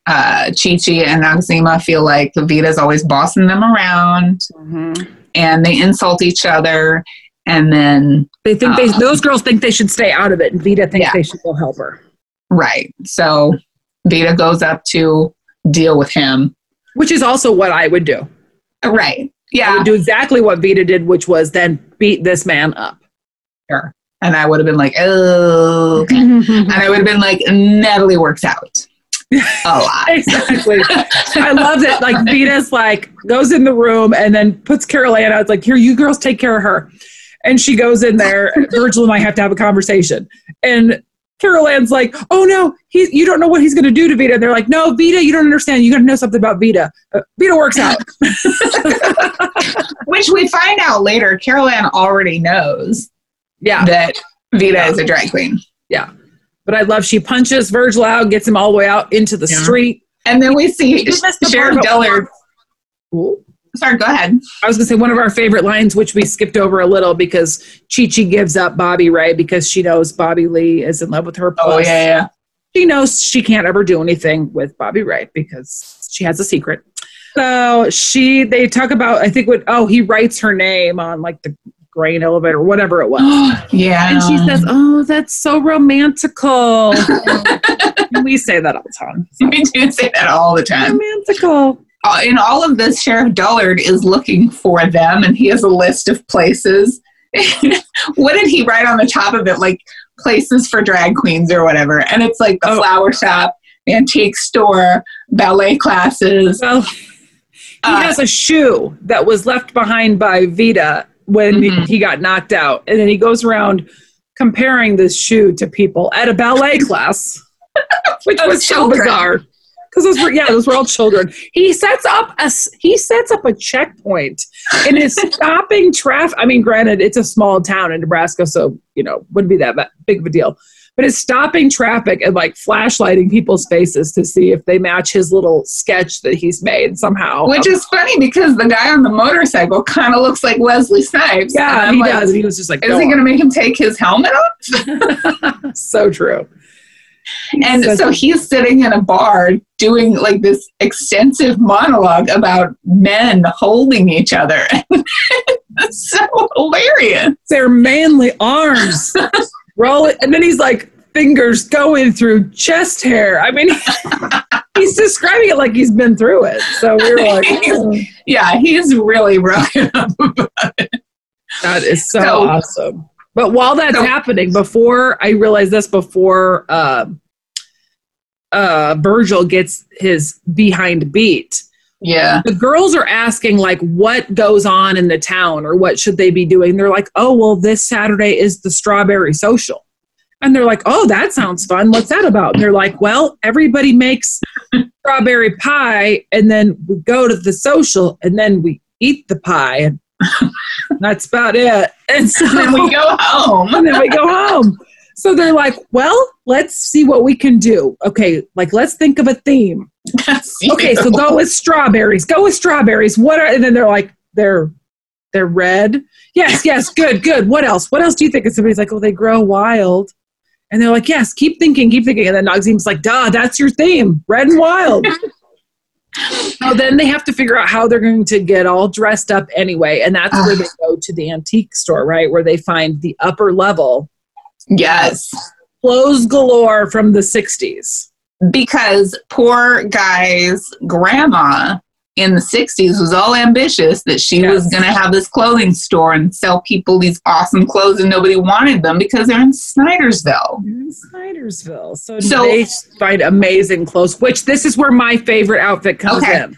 uh, Chi Chi and Noxzema feel like the Vida's always bossing them around, Mhm. And they insult each other, and then They think they Uh, those girls think they should stay out of it, and Vida thinks Yeah. they should go help her. right, so Vida goes up to deal with him. Which is also what I would do. Right. I Yeah. would do exactly what Vida did, which was then beat this man up. Sure. And I would have been like, oh, okay. and I would have been like, Natalie works out a lot. exactly. I love it. Like Vida's like goes in the room and then puts Carol Ann out. It's like, here, you girls take care of her. And she goes in there. Virgil and I have to have a conversation. And Carol Ann's like, oh no, he, you don't know what he's going to do to Vida. And they're like, no, Vida, you don't understand. You got to know something about Vida. Uh, Vida works out. Which we find out later, Carol Ann already knows yeah. that Vida Yeah. is a drag queen. Yeah. But I love she punches Virgil out, gets him all the way out into the Yeah. street. And then we see You missed the Sheriff part Dollard. Ooh. Sorry, go ahead. I was gonna say one of our favorite lines, which we skipped over a little because Chi Chi gives up Bobby Ray because she knows Bobby Lee is in love with her. Oh, yeah, yeah. she knows she can't ever do anything with Bobby Ray because she has a secret. So she, they talk about, I think what, oh, he writes her name on like the grain elevator, whatever it was. yeah. And she says, "Oh, that's so romantical." We say that all the time. we do say that all the time. Romantical. Uh, In all of this, Sheriff Dollard is looking for them, and he has a list of places. what did he write on the top of it? Like places for drag queens or whatever. And it's like the Oh. flower shop, antique store, ballet classes. Well, he Uh, has a shoe that was left behind by Vida when Mhm. he got knocked out, and then he goes around comparing this shoe to people at a ballet class, which was so bizarre. Because those were yeah, those were all children. He sets up a he sets up a checkpoint and is stopping traffic. I mean, granted, it's a small town in Nebraska, so you know wouldn't be that big of a deal. But it's stopping traffic and like flashlighting people's faces to see if they match his little sketch that he's made somehow. Which is funny because the guy on the motorcycle kind of looks like Wesley Snipes. Yeah, he like, does. He was just like, Is "Go he going to make him take his helmet off? so true. And Such so he's sitting in a bar doing like this extensive monologue about men holding each other. So hilarious. their manly arms roll it and then he's like fingers going through chest hair. I mean he's describing it like he's been through it. So we were like oh, Yeah, he's really broken up. that is so, So- awesome. But while that's So- happening before i realized this before uh uh virgil gets his behind beat Yeah. the girls are asking like what goes on in the town or what should they be doing? They're like oh well this saturday is the strawberry social. And they're like oh that sounds fun. What's that about? And they're like well everybody makes strawberry pie and then we go to the social and then we eat the pie. And that's about it. And so And then we go home. and then we go home. So they're like well let's see what we can do. Okay like let's think of a theme okay, so go with strawberries. Go with strawberries. What are and then they're like they're they're red. Yes, yes, good, good. What else? What else do you think? And somebody's like, oh, they grow wild. And they're like, yes, keep thinking, keep thinking. And then Noxeema's like, duh, that's your theme, red and wild. so then they have to figure out how they're going to get all dressed up anyway. And that's where they ah. go to the antique store, right? Where they find the upper level Yes. clothes galore from the 60s. Because poor guy's grandma in the 60s was all ambitious that she was going to have this clothing store and sell people these awesome clothes and nobody wanted them because they're in Snydersville. in Snydersville. So, So- they find amazing clothes, which this is where my favorite outfit comes Okay. in.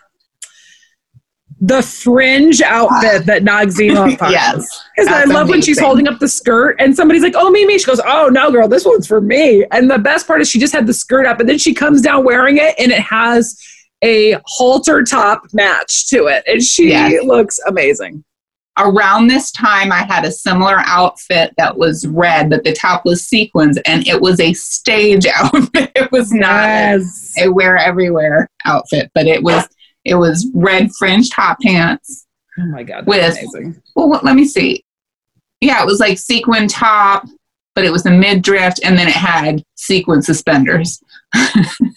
The fringe outfit that Noxeema finds. Yes. Because I love when she's holding up the skirt and somebody's like, oh, Mimi. She goes, oh, no, girl, this one's for me. And the best part is she just had the skirt up and then she comes down wearing it and it has a halter top match to it. And she Yes. looks amazing. around this time i had a similar outfit that was red but the top was sequins and it was a stage outfit it was not Yes. a wear everywhere outfit but it was it was red fringed top pants Oh, my God. With- amazing. well let me see yeah it was like sequin top but it was a mid drift and then it had sequin suspenders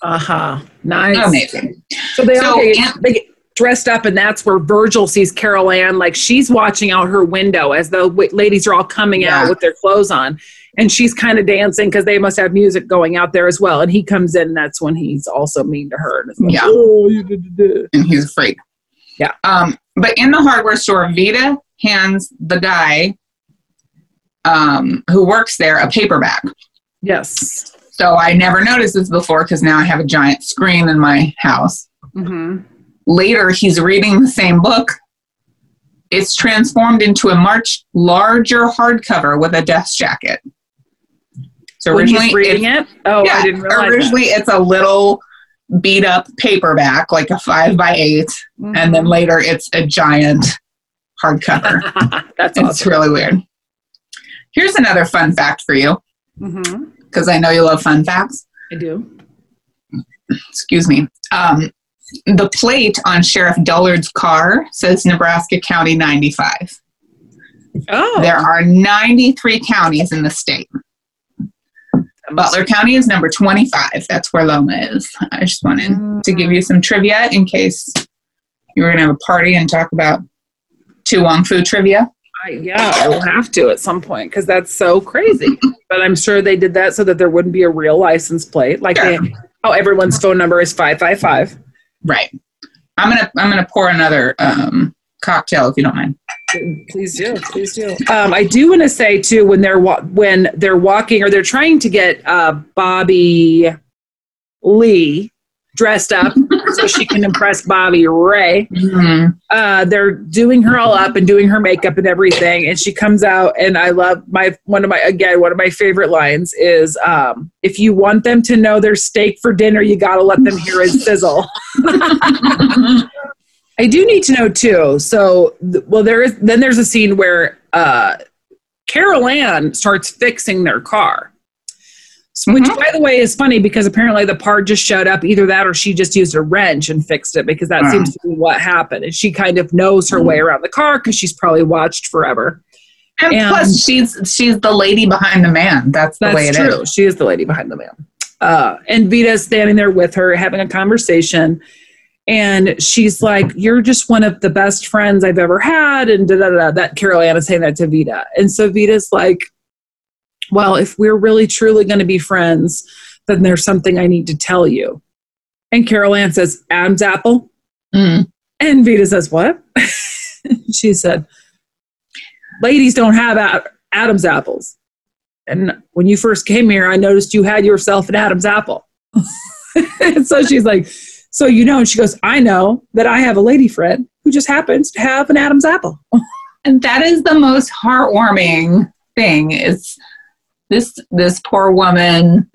Uh-huh. Nice. amazing So they all get, they get dressed up, and that's where Virgil sees Carol Ann. Like she's watching out her window as the w- ladies are all coming Yeah. out with their clothes on, and she's kind of dancing because they must have music going out there as well. And he comes in, and that's when he's also mean to her. And like, Yeah. oh, you did it. and he's a freak Yeah. um but in the hardware store vida hands the guy um who works there a paperback Yes. So I never noticed this before because now I have a giant screen in my house. Mm-hmm. Later, he's reading the same book. It's transformed into a much larger hardcover with a desk jacket. So originally, reading it's, it? Oh, yeah, I didn't realize originally it's a little beat up paperback, like a five by eight, that. and then later it's a giant hardcover. That's it's really weird. Here's another fun fact for you, because I know you love fun facts. I do. Excuse me. Um, the plate on Sheriff Dollard's car says Nebraska County 95. Oh, There are 93 counties in the state. Butler County is number 25. That's where Loma is. I just wanted to give you some trivia in case you were going to have a party and talk about To Wong Foo trivia. I, yeah, I will have to at some point because that's so crazy. but I'm sure they did that so that there wouldn't be a real license plate. Like Sure. they, how everyone's phone number is five five five. Right. I'm gonna I'm gonna pour another um, cocktail if you don't mind. Please do, please do. Um, I do want to say too when they're wa- when they're walking or they're trying to get uh, Bobby Lee dressed up so she can impress Bobby Ray. Mhm. uh, they're doing her all up and doing her makeup and everything and she comes out and i love my one of my again one of my favorite lines is um, if you want them to know their steak for dinner you gotta let them hear it sizzle i do need to know too so well there is then there's a scene where uh, carol ann starts fixing their car which Mhm. by the way is funny because apparently the part just showed up either that or she just used a wrench and fixed it because that Wow. seems to be what happened and she kind of knows her way around the car because she's probably watched forever And, And- plus, she's she's the lady behind the man. That's the way that's it is. true she is the lady behind the man uh, and vida's standing there with her having a conversation and she's like you're just one of the best friends i've ever had and da da da that carol ann is saying that to vida and so vida's like well if we're really truly going to be friends then there's something i need to tell you. And carol ann says adam's apple. Mm. and vida says what? She said ladies don't have adam's apples. And when you first came here i noticed you had yourself an adam's apple. And so she's like so you know and she goes i know that i have a lady friend who just happens to have an adam's apple And that is the most heartwarming thing. Is this this poor woman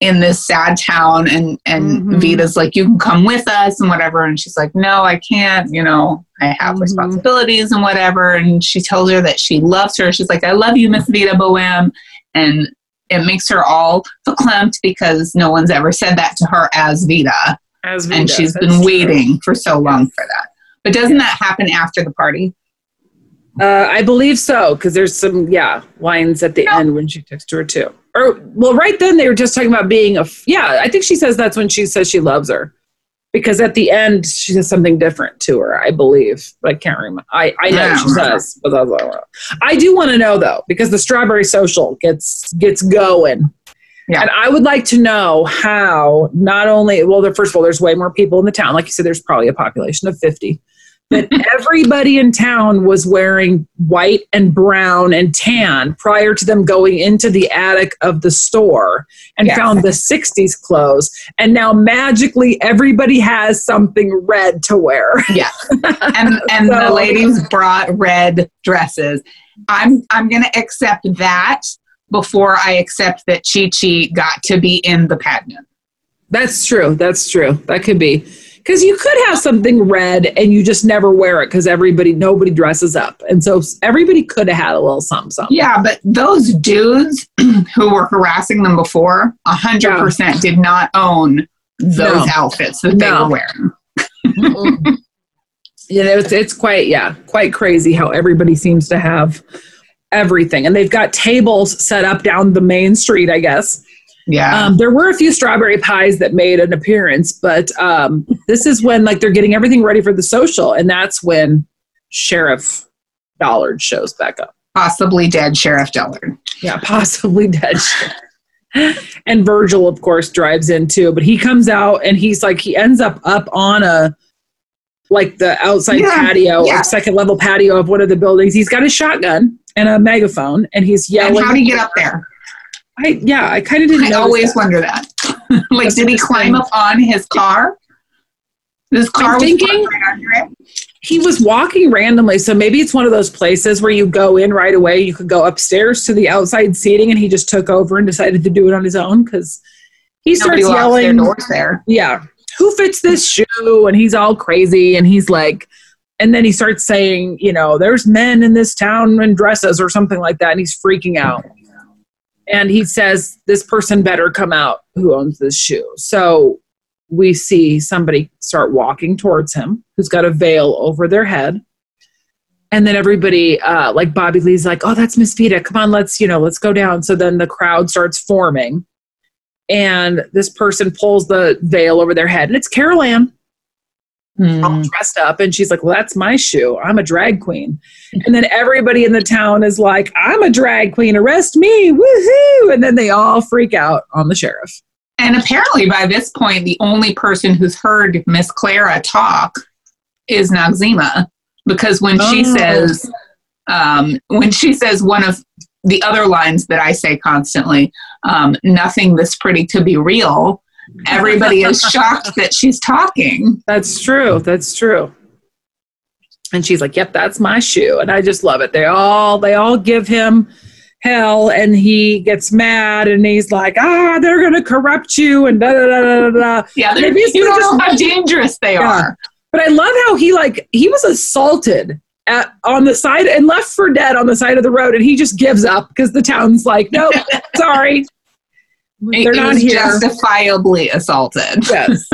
in this sad town and and Mhm. Vida's like you can come with us and whatever and she's like no I can't you know I have Mhm. responsibilities and whatever and she tells her that she loves her she's like I love you Miss Vida Boheme and it makes her all verklempt because no one's ever said that to her as Vida as and she's been waiting for so long for that but doesn't that happen after the party Uh, I believe so, because there's some yeah lines at the No. end when she texts her too. Or well, right then they were just talking about being a f- yeah. I think she says that's when she says she loves her, because at the end she says something different to her. I believe, but I can't remember. I I know she says, but I do want to know though because the strawberry social gets gets going. Yeah. And I would like to know how not only well, first of all, there's way more people in the town. Like you said, there's probably a population of 50 that everybody in town was wearing white and brown and tan prior to them going into the attic of the store and Yes. found the 60s clothes and now magically everybody has something red to wear Yeah. and and the ladies brought red dresses. I'm I'm gonna accept that before I accept that Chi Chi got to be in the pageant. that's true that's true that could be because you could have something red and you just never wear it because everybody nobody dresses up and so everybody could have had a little something something Yeah, but those dudes who were harassing them before, a hundred Yeah. percent did not own those No. outfits that they were wearing. you know it's, it's quite yeah quite crazy how everybody seems to have everything and they've got tables set up down the main street i guess Yeah. um, there were a few strawberry pies that made an appearance but um, this is when like they're getting everything ready for the social and that's when sheriff dollard shows back up Possibly dead Sheriff Dollard. yeah possibly dead and virgil of course drives in too but he comes out and he's like he ends up up on a like the outside Yeah, patio yeah. or second level patio of one of the buildings he's got a shotgun and a megaphone and he's yelling And how do you get up there? I, yeah i kind of didn't I always that. wonder that. like, That's did he climb up on his car? His car was thinking- right he was walking randomly. So maybe it's one of those places where you go in right away. You could go upstairs to the outside seating, and he just took over and decided to do it on his own because he starts Nobody their yelling. doors there. Yeah, who fits this shoe? And he's all crazy, and he's like, and then he starts saying, you know, there's men in this town in dresses or something like that, and he's freaking out. And he says, this person better come out who owns this shoe. So we see somebody start walking towards him who's got a veil over their head. And then everybody, uh, like Bobby Lee's like, oh, that's Miss Vida. Come on, let's, you know, let's go down. So then the crowd starts forming. And this person pulls the veil over their head. And it's Carol Ann Hmm. all dressed up and she's like well that's my shoe. I'm a drag queen. And then everybody in the town is like i'm a drag queen. Arrest me. Woohoo. And then they all freak out on the sheriff. And apparently, by this point, the only person who's heard Miss Clara talk is Noxeema, because when she Oh. says, um, when she says one of the other lines that I say constantly, um, "Nothing this pretty to be real," everybody is shocked that she's talking. that's true that's true and she's like yep that's my shoe and i just love it they all they all give him hell and he gets mad and he's like ah they're gonna corrupt you and da da da da da Yeah, they're- Maybe you don't just- know how dangerous they Yeah. are. But I love how he like he was assaulted at on the side and left for dead on the side of the road, and he just gives up because the town's like, nope, sorry, they're he not was here. justifiably assaulted. yes.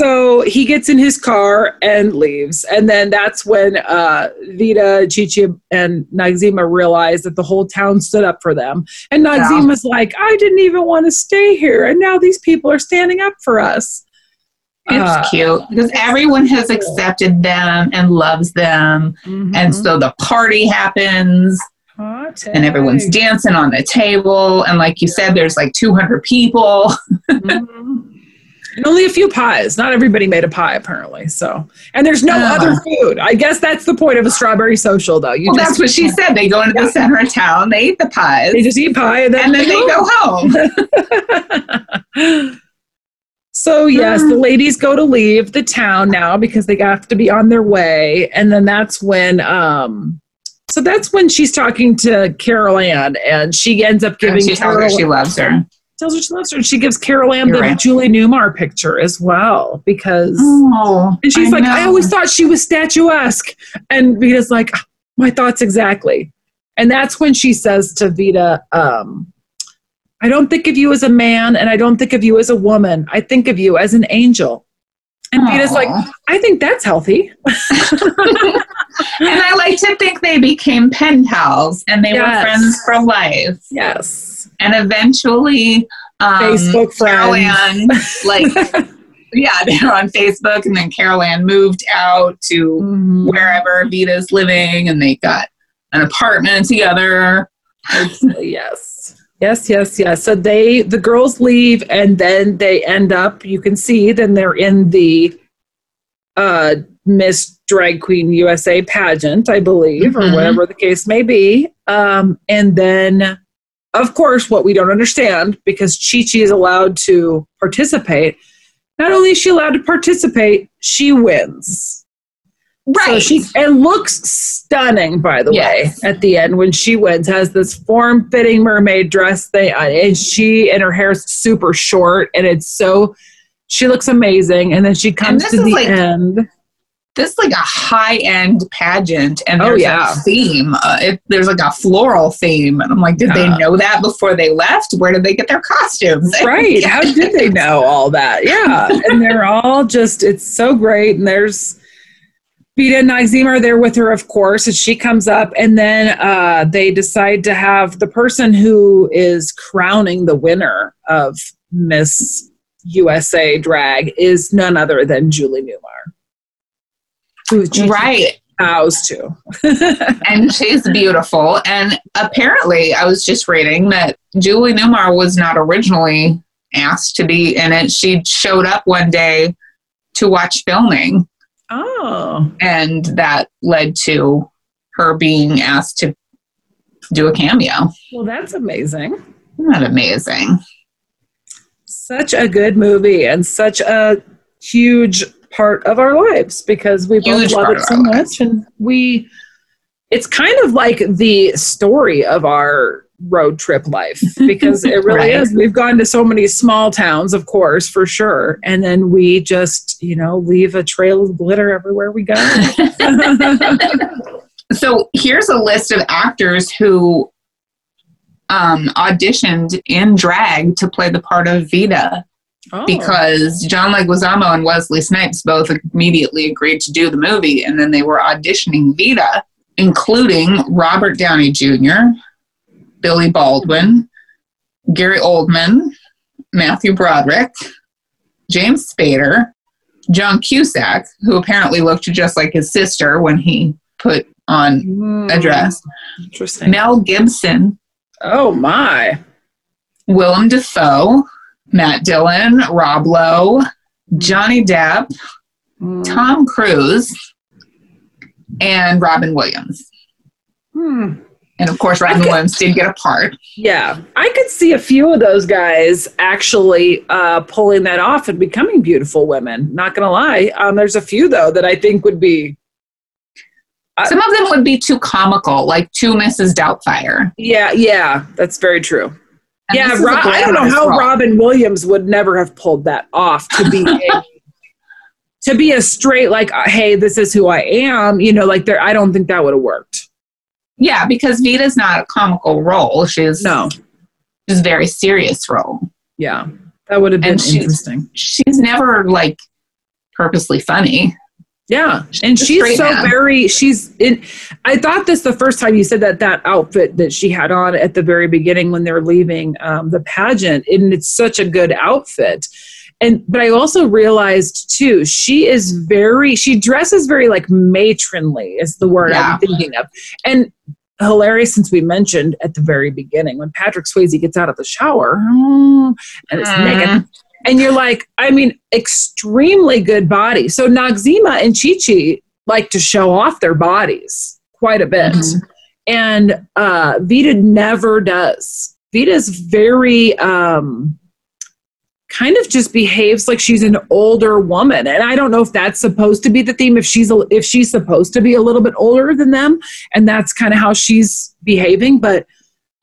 So he gets in his car and leaves, and then that's when uh, Vida, Chichi, and Noxeema realize that the whole town stood up for them. And Yeah. Noxeema's like, "I didn't even want to stay here, and now these people are standing up for us." It's Uh, cute because everyone has accepted them and loves them. And Mhm. so the party happens Hot and everyone's dancing on the table. And like you said, there's like 200 people. Mhm. And only a few pies. Not everybody made a pie, apparently. So, and there's no Ah. other food. I guess that's the point of a strawberry social, though. You Well, just, that's what she said. They go into Yeah. the center of town, they eat the pies, They just eat pie and then, and then they go home. so yes, the ladies go to leave the town now because they have to be on their way, and then that's when. um so that's when she's talking to Carol Ann, and she ends up giving And she tells her she loves her. tells her she loves her. And she gives Carol Ann You're the right. Julie Newmar picture as well because Oh, And she's like, I always thought she was statuesque. And Vida's like, "Ah, my thoughts exactly. And that's when she says to Vida, um, I don't think of you as a man and I don't think of you as a woman. I think of you as an angel. And Vida's like, I think that's healthy. and I like to think they became pen pals and they Yes. were friends for life. Yes. And eventually, um, Facebook Carol friends. Ann, like, yeah, they were on Facebook, and then Carol Ann moved out to Mhm. wherever Vida's living, and they got an apartment together. yes. Yes, yes, yes. So they the girls leave and then they end up, you can see, then they're in the uh Miss Drag Queen USA pageant, I believe, or Mhm. whatever the case may be. Um, and then of course what we don't understand, because Chi Chi is allowed to participate, not only is she allowed to participate, she wins. So Right. she and looks stunning, by the Yes. way, at the end when she wins. Has this form-fitting mermaid dress thing, uh, and she and her hair's super short, and it's so she looks amazing. And then she comes to the like- end. this is like a high end pageant, and Oh, yeah. a theme. Uh, it, there's like a floral theme, and I'm like, did Yeah. they know that before they left? Where did they get their costumes? Right? How did they know all that? Yeah, and they're all just it's so great. And there's Vida and Noxeema are there with her, of course, and she comes up, and then uh, they decide to have the person who is crowning the winner of Miss USA Drag is none other than Julie Newmar, who Chi Chi Right. bows to. and she's beautiful. And apparently, I was just reading that Julie Newmar was not originally asked to be in it. She showed up one day to watch filming, oh, and that led to her being asked to do a cameo. well, that's amazing. Isn't that amazing? Such a good movie and such a huge part of our lives because we both Huge love it so much lives. and we it's kind of like the story of our road trip life because it really Right. is we've gone to so many small towns of course for sure and then we just you know leave a trail of glitter everywhere we go So here's a list of actors who um, auditioned in drag to play the part of Vida Oh. because John Leguizamo and Wesley Snipes both immediately agreed to do the movie, and then they were auditioning Vida, including Robert Downey Jr., Billy Baldwin, Gary Oldman, Matthew Broderick, James Spader, John Cusack, who apparently looked just like his sister when he put on Hmm, a dress, interesting Mel Gibson, oh my Willem Dafoe, Matt Dillon, Rob Lowe, Johnny Depp, Hmm. Tom Cruise, and Robin Williams. Hmm. And of course, Robin Okay. Williams did get a part. Yeah, I could see a few of those guys actually uh, pulling that off and becoming beautiful women. Not gonna lie, um, there's a few though that I think would be. I- Some of them would be too comical, like two Mrs. Doubtfire. Yeah, yeah, that's very true. And yeah, I don't know how role. Robin Williams would never have pulled that off to be a, to be a straight like, uh, hey, this is who I am. You know, like there. I don't think that would have worked. Yeah, because Vida's not a comical role. She's No. she's a very serious role. Yeah, that would have been And interesting. She's never like purposely funny. Yeah, and Just she's so man. very. She's in. I thought this the first time you said that that outfit that she had on at the very beginning when they were leaving um, the pageant, and it's such a good outfit. And but I also realized too, she is very. She dresses very like matronly is the word Yeah. I'm thinking of, and hilarious since we mentioned at the very beginning when Patrick Swayze gets out of the shower mm, and it's Mm. naked and you're like, I mean, extremely good body. So Noxeema and Chi Chi like to show off their bodies quite a bit. Mhm. And uh, Vida never does. Vida's very um, kind of just behaves like she's an older woman. And I don't know if that's supposed to be the theme, if she's a, if she's supposed to be a little bit older than them, and that's kind of how she's behaving. But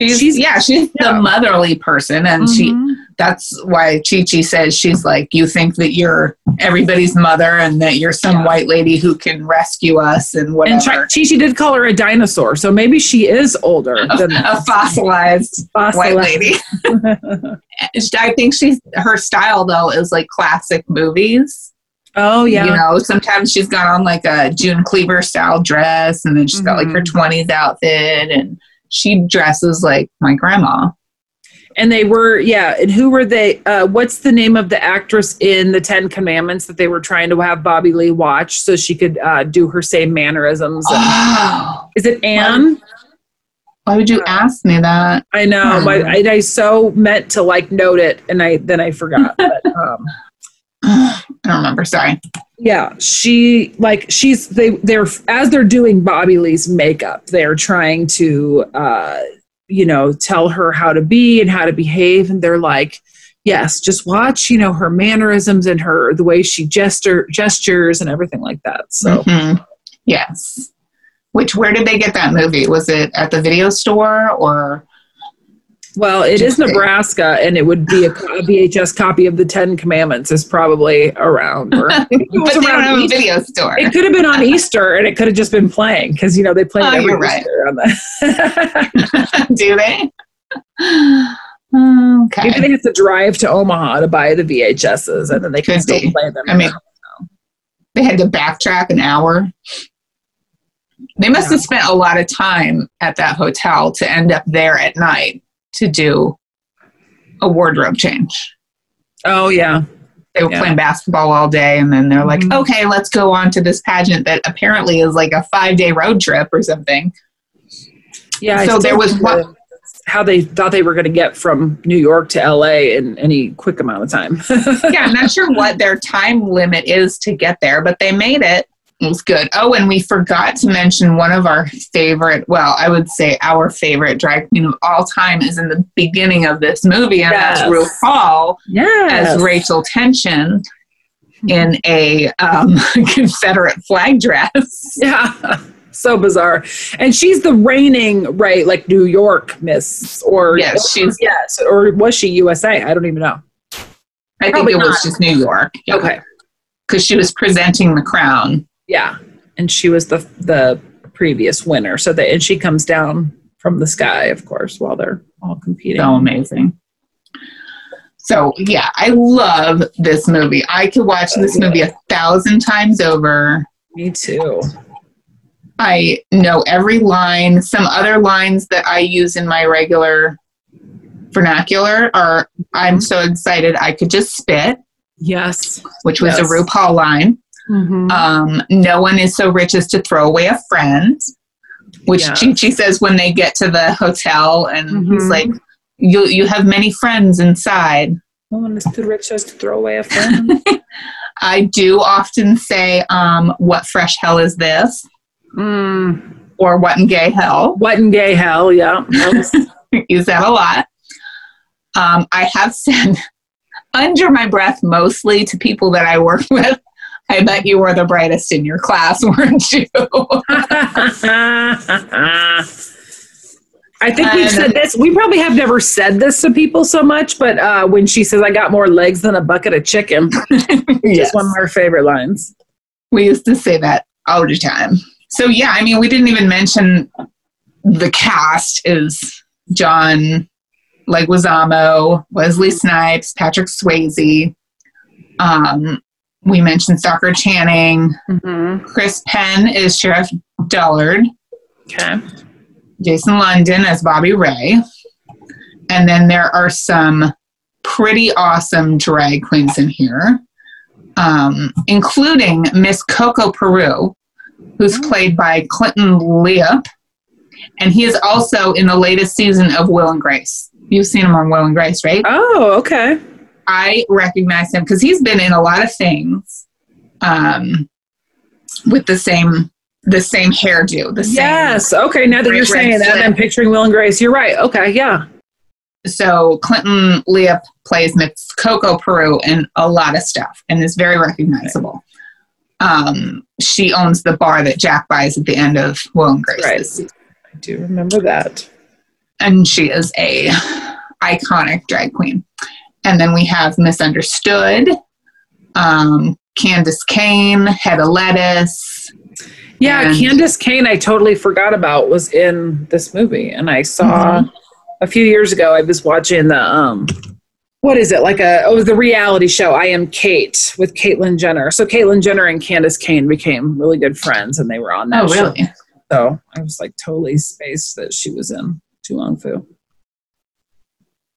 She's, She's- yeah, she's yeah. the motherly person, and she Mhm. that's why Chi Chi says she's like, you think that you're everybody's mother and that you're some Yeah. white lady who can rescue us and and whatever. Chi Chi did call her a dinosaur, so maybe she is older than a fossilized white lady. I think she's her style though is like classic movies. oh yeah, You know, sometimes she's got on like a June Cleaver style dress, and then she's got like her Mhm. twenties outfit, and she dresses like my grandma. and they were yeah. And who were they? Uh, what's the name of the actress in the Ten Commandments that they were trying to have Bobby Lee watch so she could uh, do her same mannerisms? And- Oh, is it Anne? why would you ask me that? I know. Hmm. I, I, I so meant to like note it, and I then I forgot. But, um, I don't remember. Sorry. yeah she like she's they they're as they're doing bobby lee's makeup they're trying to uh you know tell her how to be and how to behave and they're like yes just watch you know her mannerisms and her the way she gesture gestures and everything like that so Mhm. Yes. Which where did they get that movie? Was it at the video store or well it is nebraska and it would be a, a vhs copy of the ten commandments is probably around or it but they don't have a video store. It could have been on Easter, and it could have just been playing because you know they play Oh, it every right. Easter on the. Do they? Maybe okay. they have to drive to Omaha to buy the VHSs, and then they can Could still be. play them. I mean, They had to backtrack an hour. They must have spent a lot of time at that hotel to end up there at night to do a wardrobe change. oh yeah, They were Yeah. playing basketball all day, and then they're like, Mhm. okay, let's go on to this pageant that apparently is like a five day road trip or something. yeah. So there was one- how they thought they were going to get from New York to LA in any quick amount of time. yeah, I'm not sure what their time limit is to get there, but they made it. It was good. Oh, and we forgot to mention one of our favorite, well, I would say our favorite drag queen of all time is in the beginning of this movie, and Yes. that's RuPaul yeah, as Rachel Tension. in a um, Confederate flag dress. Yeah. So bizarre. And she's the reigning, right, like New York Miss or Yes, she's- yes, or was she USA? I don't even know. I think Probably it was not. just New York. Okay. Because she was presenting the crown. Yeah. And she was the the previous winner. So that and she comes down from the sky, of course, while they're all competing. So amazing. So yeah, I love this movie. I could watch this movie a thousand times over. Me too. I know every line. Some other lines that I use in my regular vernacular are I'm so excited I could just spit, Yes. which was Yes. a RuPaul line. Mhm. Um, no one is so rich as to throw away a friend, which Yeah. Chi says when they get to the hotel, and he's Mhm. like, "You you have many friends inside." no one is too rich just to throw away a friend. I do often say, um, "What fresh hell is this?" mm. or "What in gay hell?" What in gay hell? Yeah. Use that a lot. Um, I have said under my breath mostly to people that I work with. I bet you were the brightest in your class, weren't you? I think we've said this. We probably have never said this to people so much, but uh, when she says, I got more legs than a bucket of chicken, yes. one of our favorite lines. We used to say that all the time. So yeah, I mean, we didn't even mention the cast is John Leguizamo, Wesley Snipes, Patrick Swayze. Um, we mentioned Stockard Channing. Mm-hmm. Chris Penn is Sheriff Dollard. Okay. Jason London as Bobby Ray. And then there are some pretty awesome drag queens in here, um, including Miss Coco Peru, who's Oh. played by Clinton Leupp. And he is also in the latest season of Will and Grace. You've seen him on Will and Grace, right? Oh, okay. I recognize him because he's been in a lot of things um, with the same the same hairdo. The same Yes. Okay. Now that you're saying that. I'm picturing Will and Grace. You're right. Okay. Yeah. so Clinton Leupp plays Miss Coco Peru in a lot of stuff and is very recognizable. Um, she owns the bar that Jack buys at the end of Will and Grace, Right. I do remember that. and she is a iconic drag queen. And then we have Miss Understood, um, Candis Cayne, Head of Lettuce. Yeah, And- Candis Cayne, I totally forgot about, was in this movie, and I saw a few years ago. I was watching the um, what is it like a oh the reality show I Am Cait with Caitlyn Jenner. So Caitlyn Jenner and Candis Cayne became really good friends, and they were on that. Oh, show. really? So I was like totally spaced that she was in To Wong Foo.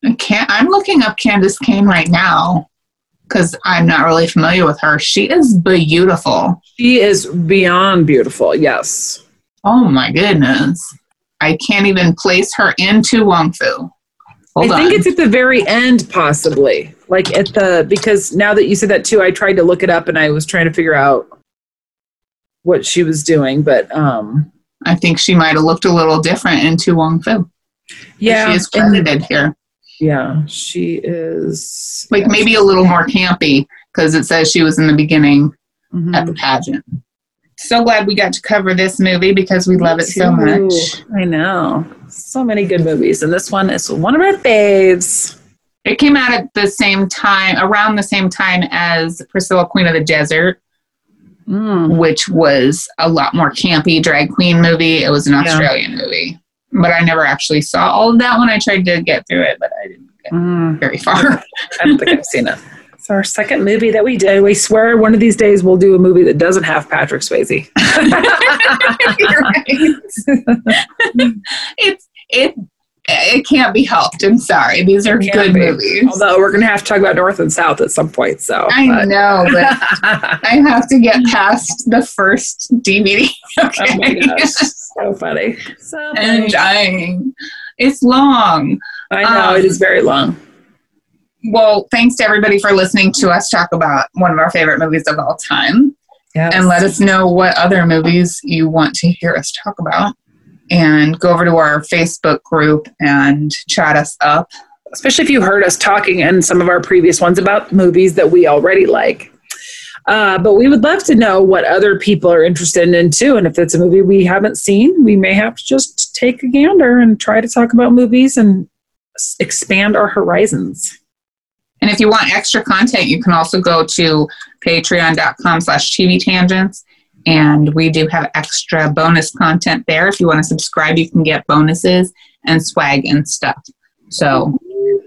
I can't, I'm looking up Candis Cayne right now because I'm not really familiar with her. She is beautiful. She is beyond beautiful. Yes. Oh my goodness. I can't even place her in To Wong Foo. Hold I on. think it's at the very end, possibly. Like at the because now that you said that too, I tried to look it up and I was trying to figure out what she was doing, but um, I think she might have looked a little different in To Wong Foo. yeah, She is and- credited here. Yeah, she is Like yes. maybe a little more campy because it says she was in the beginning Mhm. at the pageant. So glad we got to cover this movie because we love it so much. I know, so many good movies, and this one is one of our faves. It came out at the same time, around the same time as Priscilla, Queen of the Desert, Mm. which was a lot more campy drag queen movie. It was an Yeah. Australian movie, but I never actually saw all of that when I tried to get through it, but I didn't get Mm. very far. I don't think I've seen it. It's our second movie that we did. We swear one of these days we'll do a movie that doesn't have Patrick Swayze. It's it it can't be helped. I'm sorry. These are good be. movies. Although we're gonna have to talk about North and South at some point. So I but- know, but I have to get past the first DVD. Okay. oh my gosh, so funny. So I'm funny. dying. It's long. I know um, it is very long. Well, thanks to everybody for listening to us talk about one of our favorite movies of all time. Yes. And let us know what other movies you want to hear us talk about. And go over to our Facebook group and chat us up. especially if you heard us talking in some of our previous ones about movies that we already like. Uh, but we would love to know what other people are interested in too. And if it's a movie we haven't seen, we may have to just take a gander and try to talk about movies and expand our horizons. And if you want extra content, you can also go to patreon.com slash TV tangents. And we do have extra bonus content there. If you want to subscribe, you can get bonuses and swag and stuff. So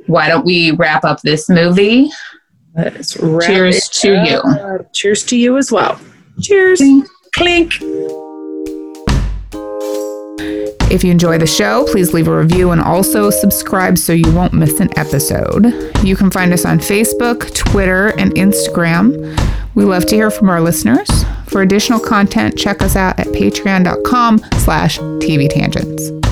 why don't we wrap up this movie? Let's Cheers to up. you. Cheers to you as well. Cheers. Clink. If you enjoy the show, please leave a review and also subscribe so you won't miss an episode. You can find us on Facebook, Twitter, and Instagram. We love to hear from our listeners. For additional content, check us out at patreon.com slash tvtangents.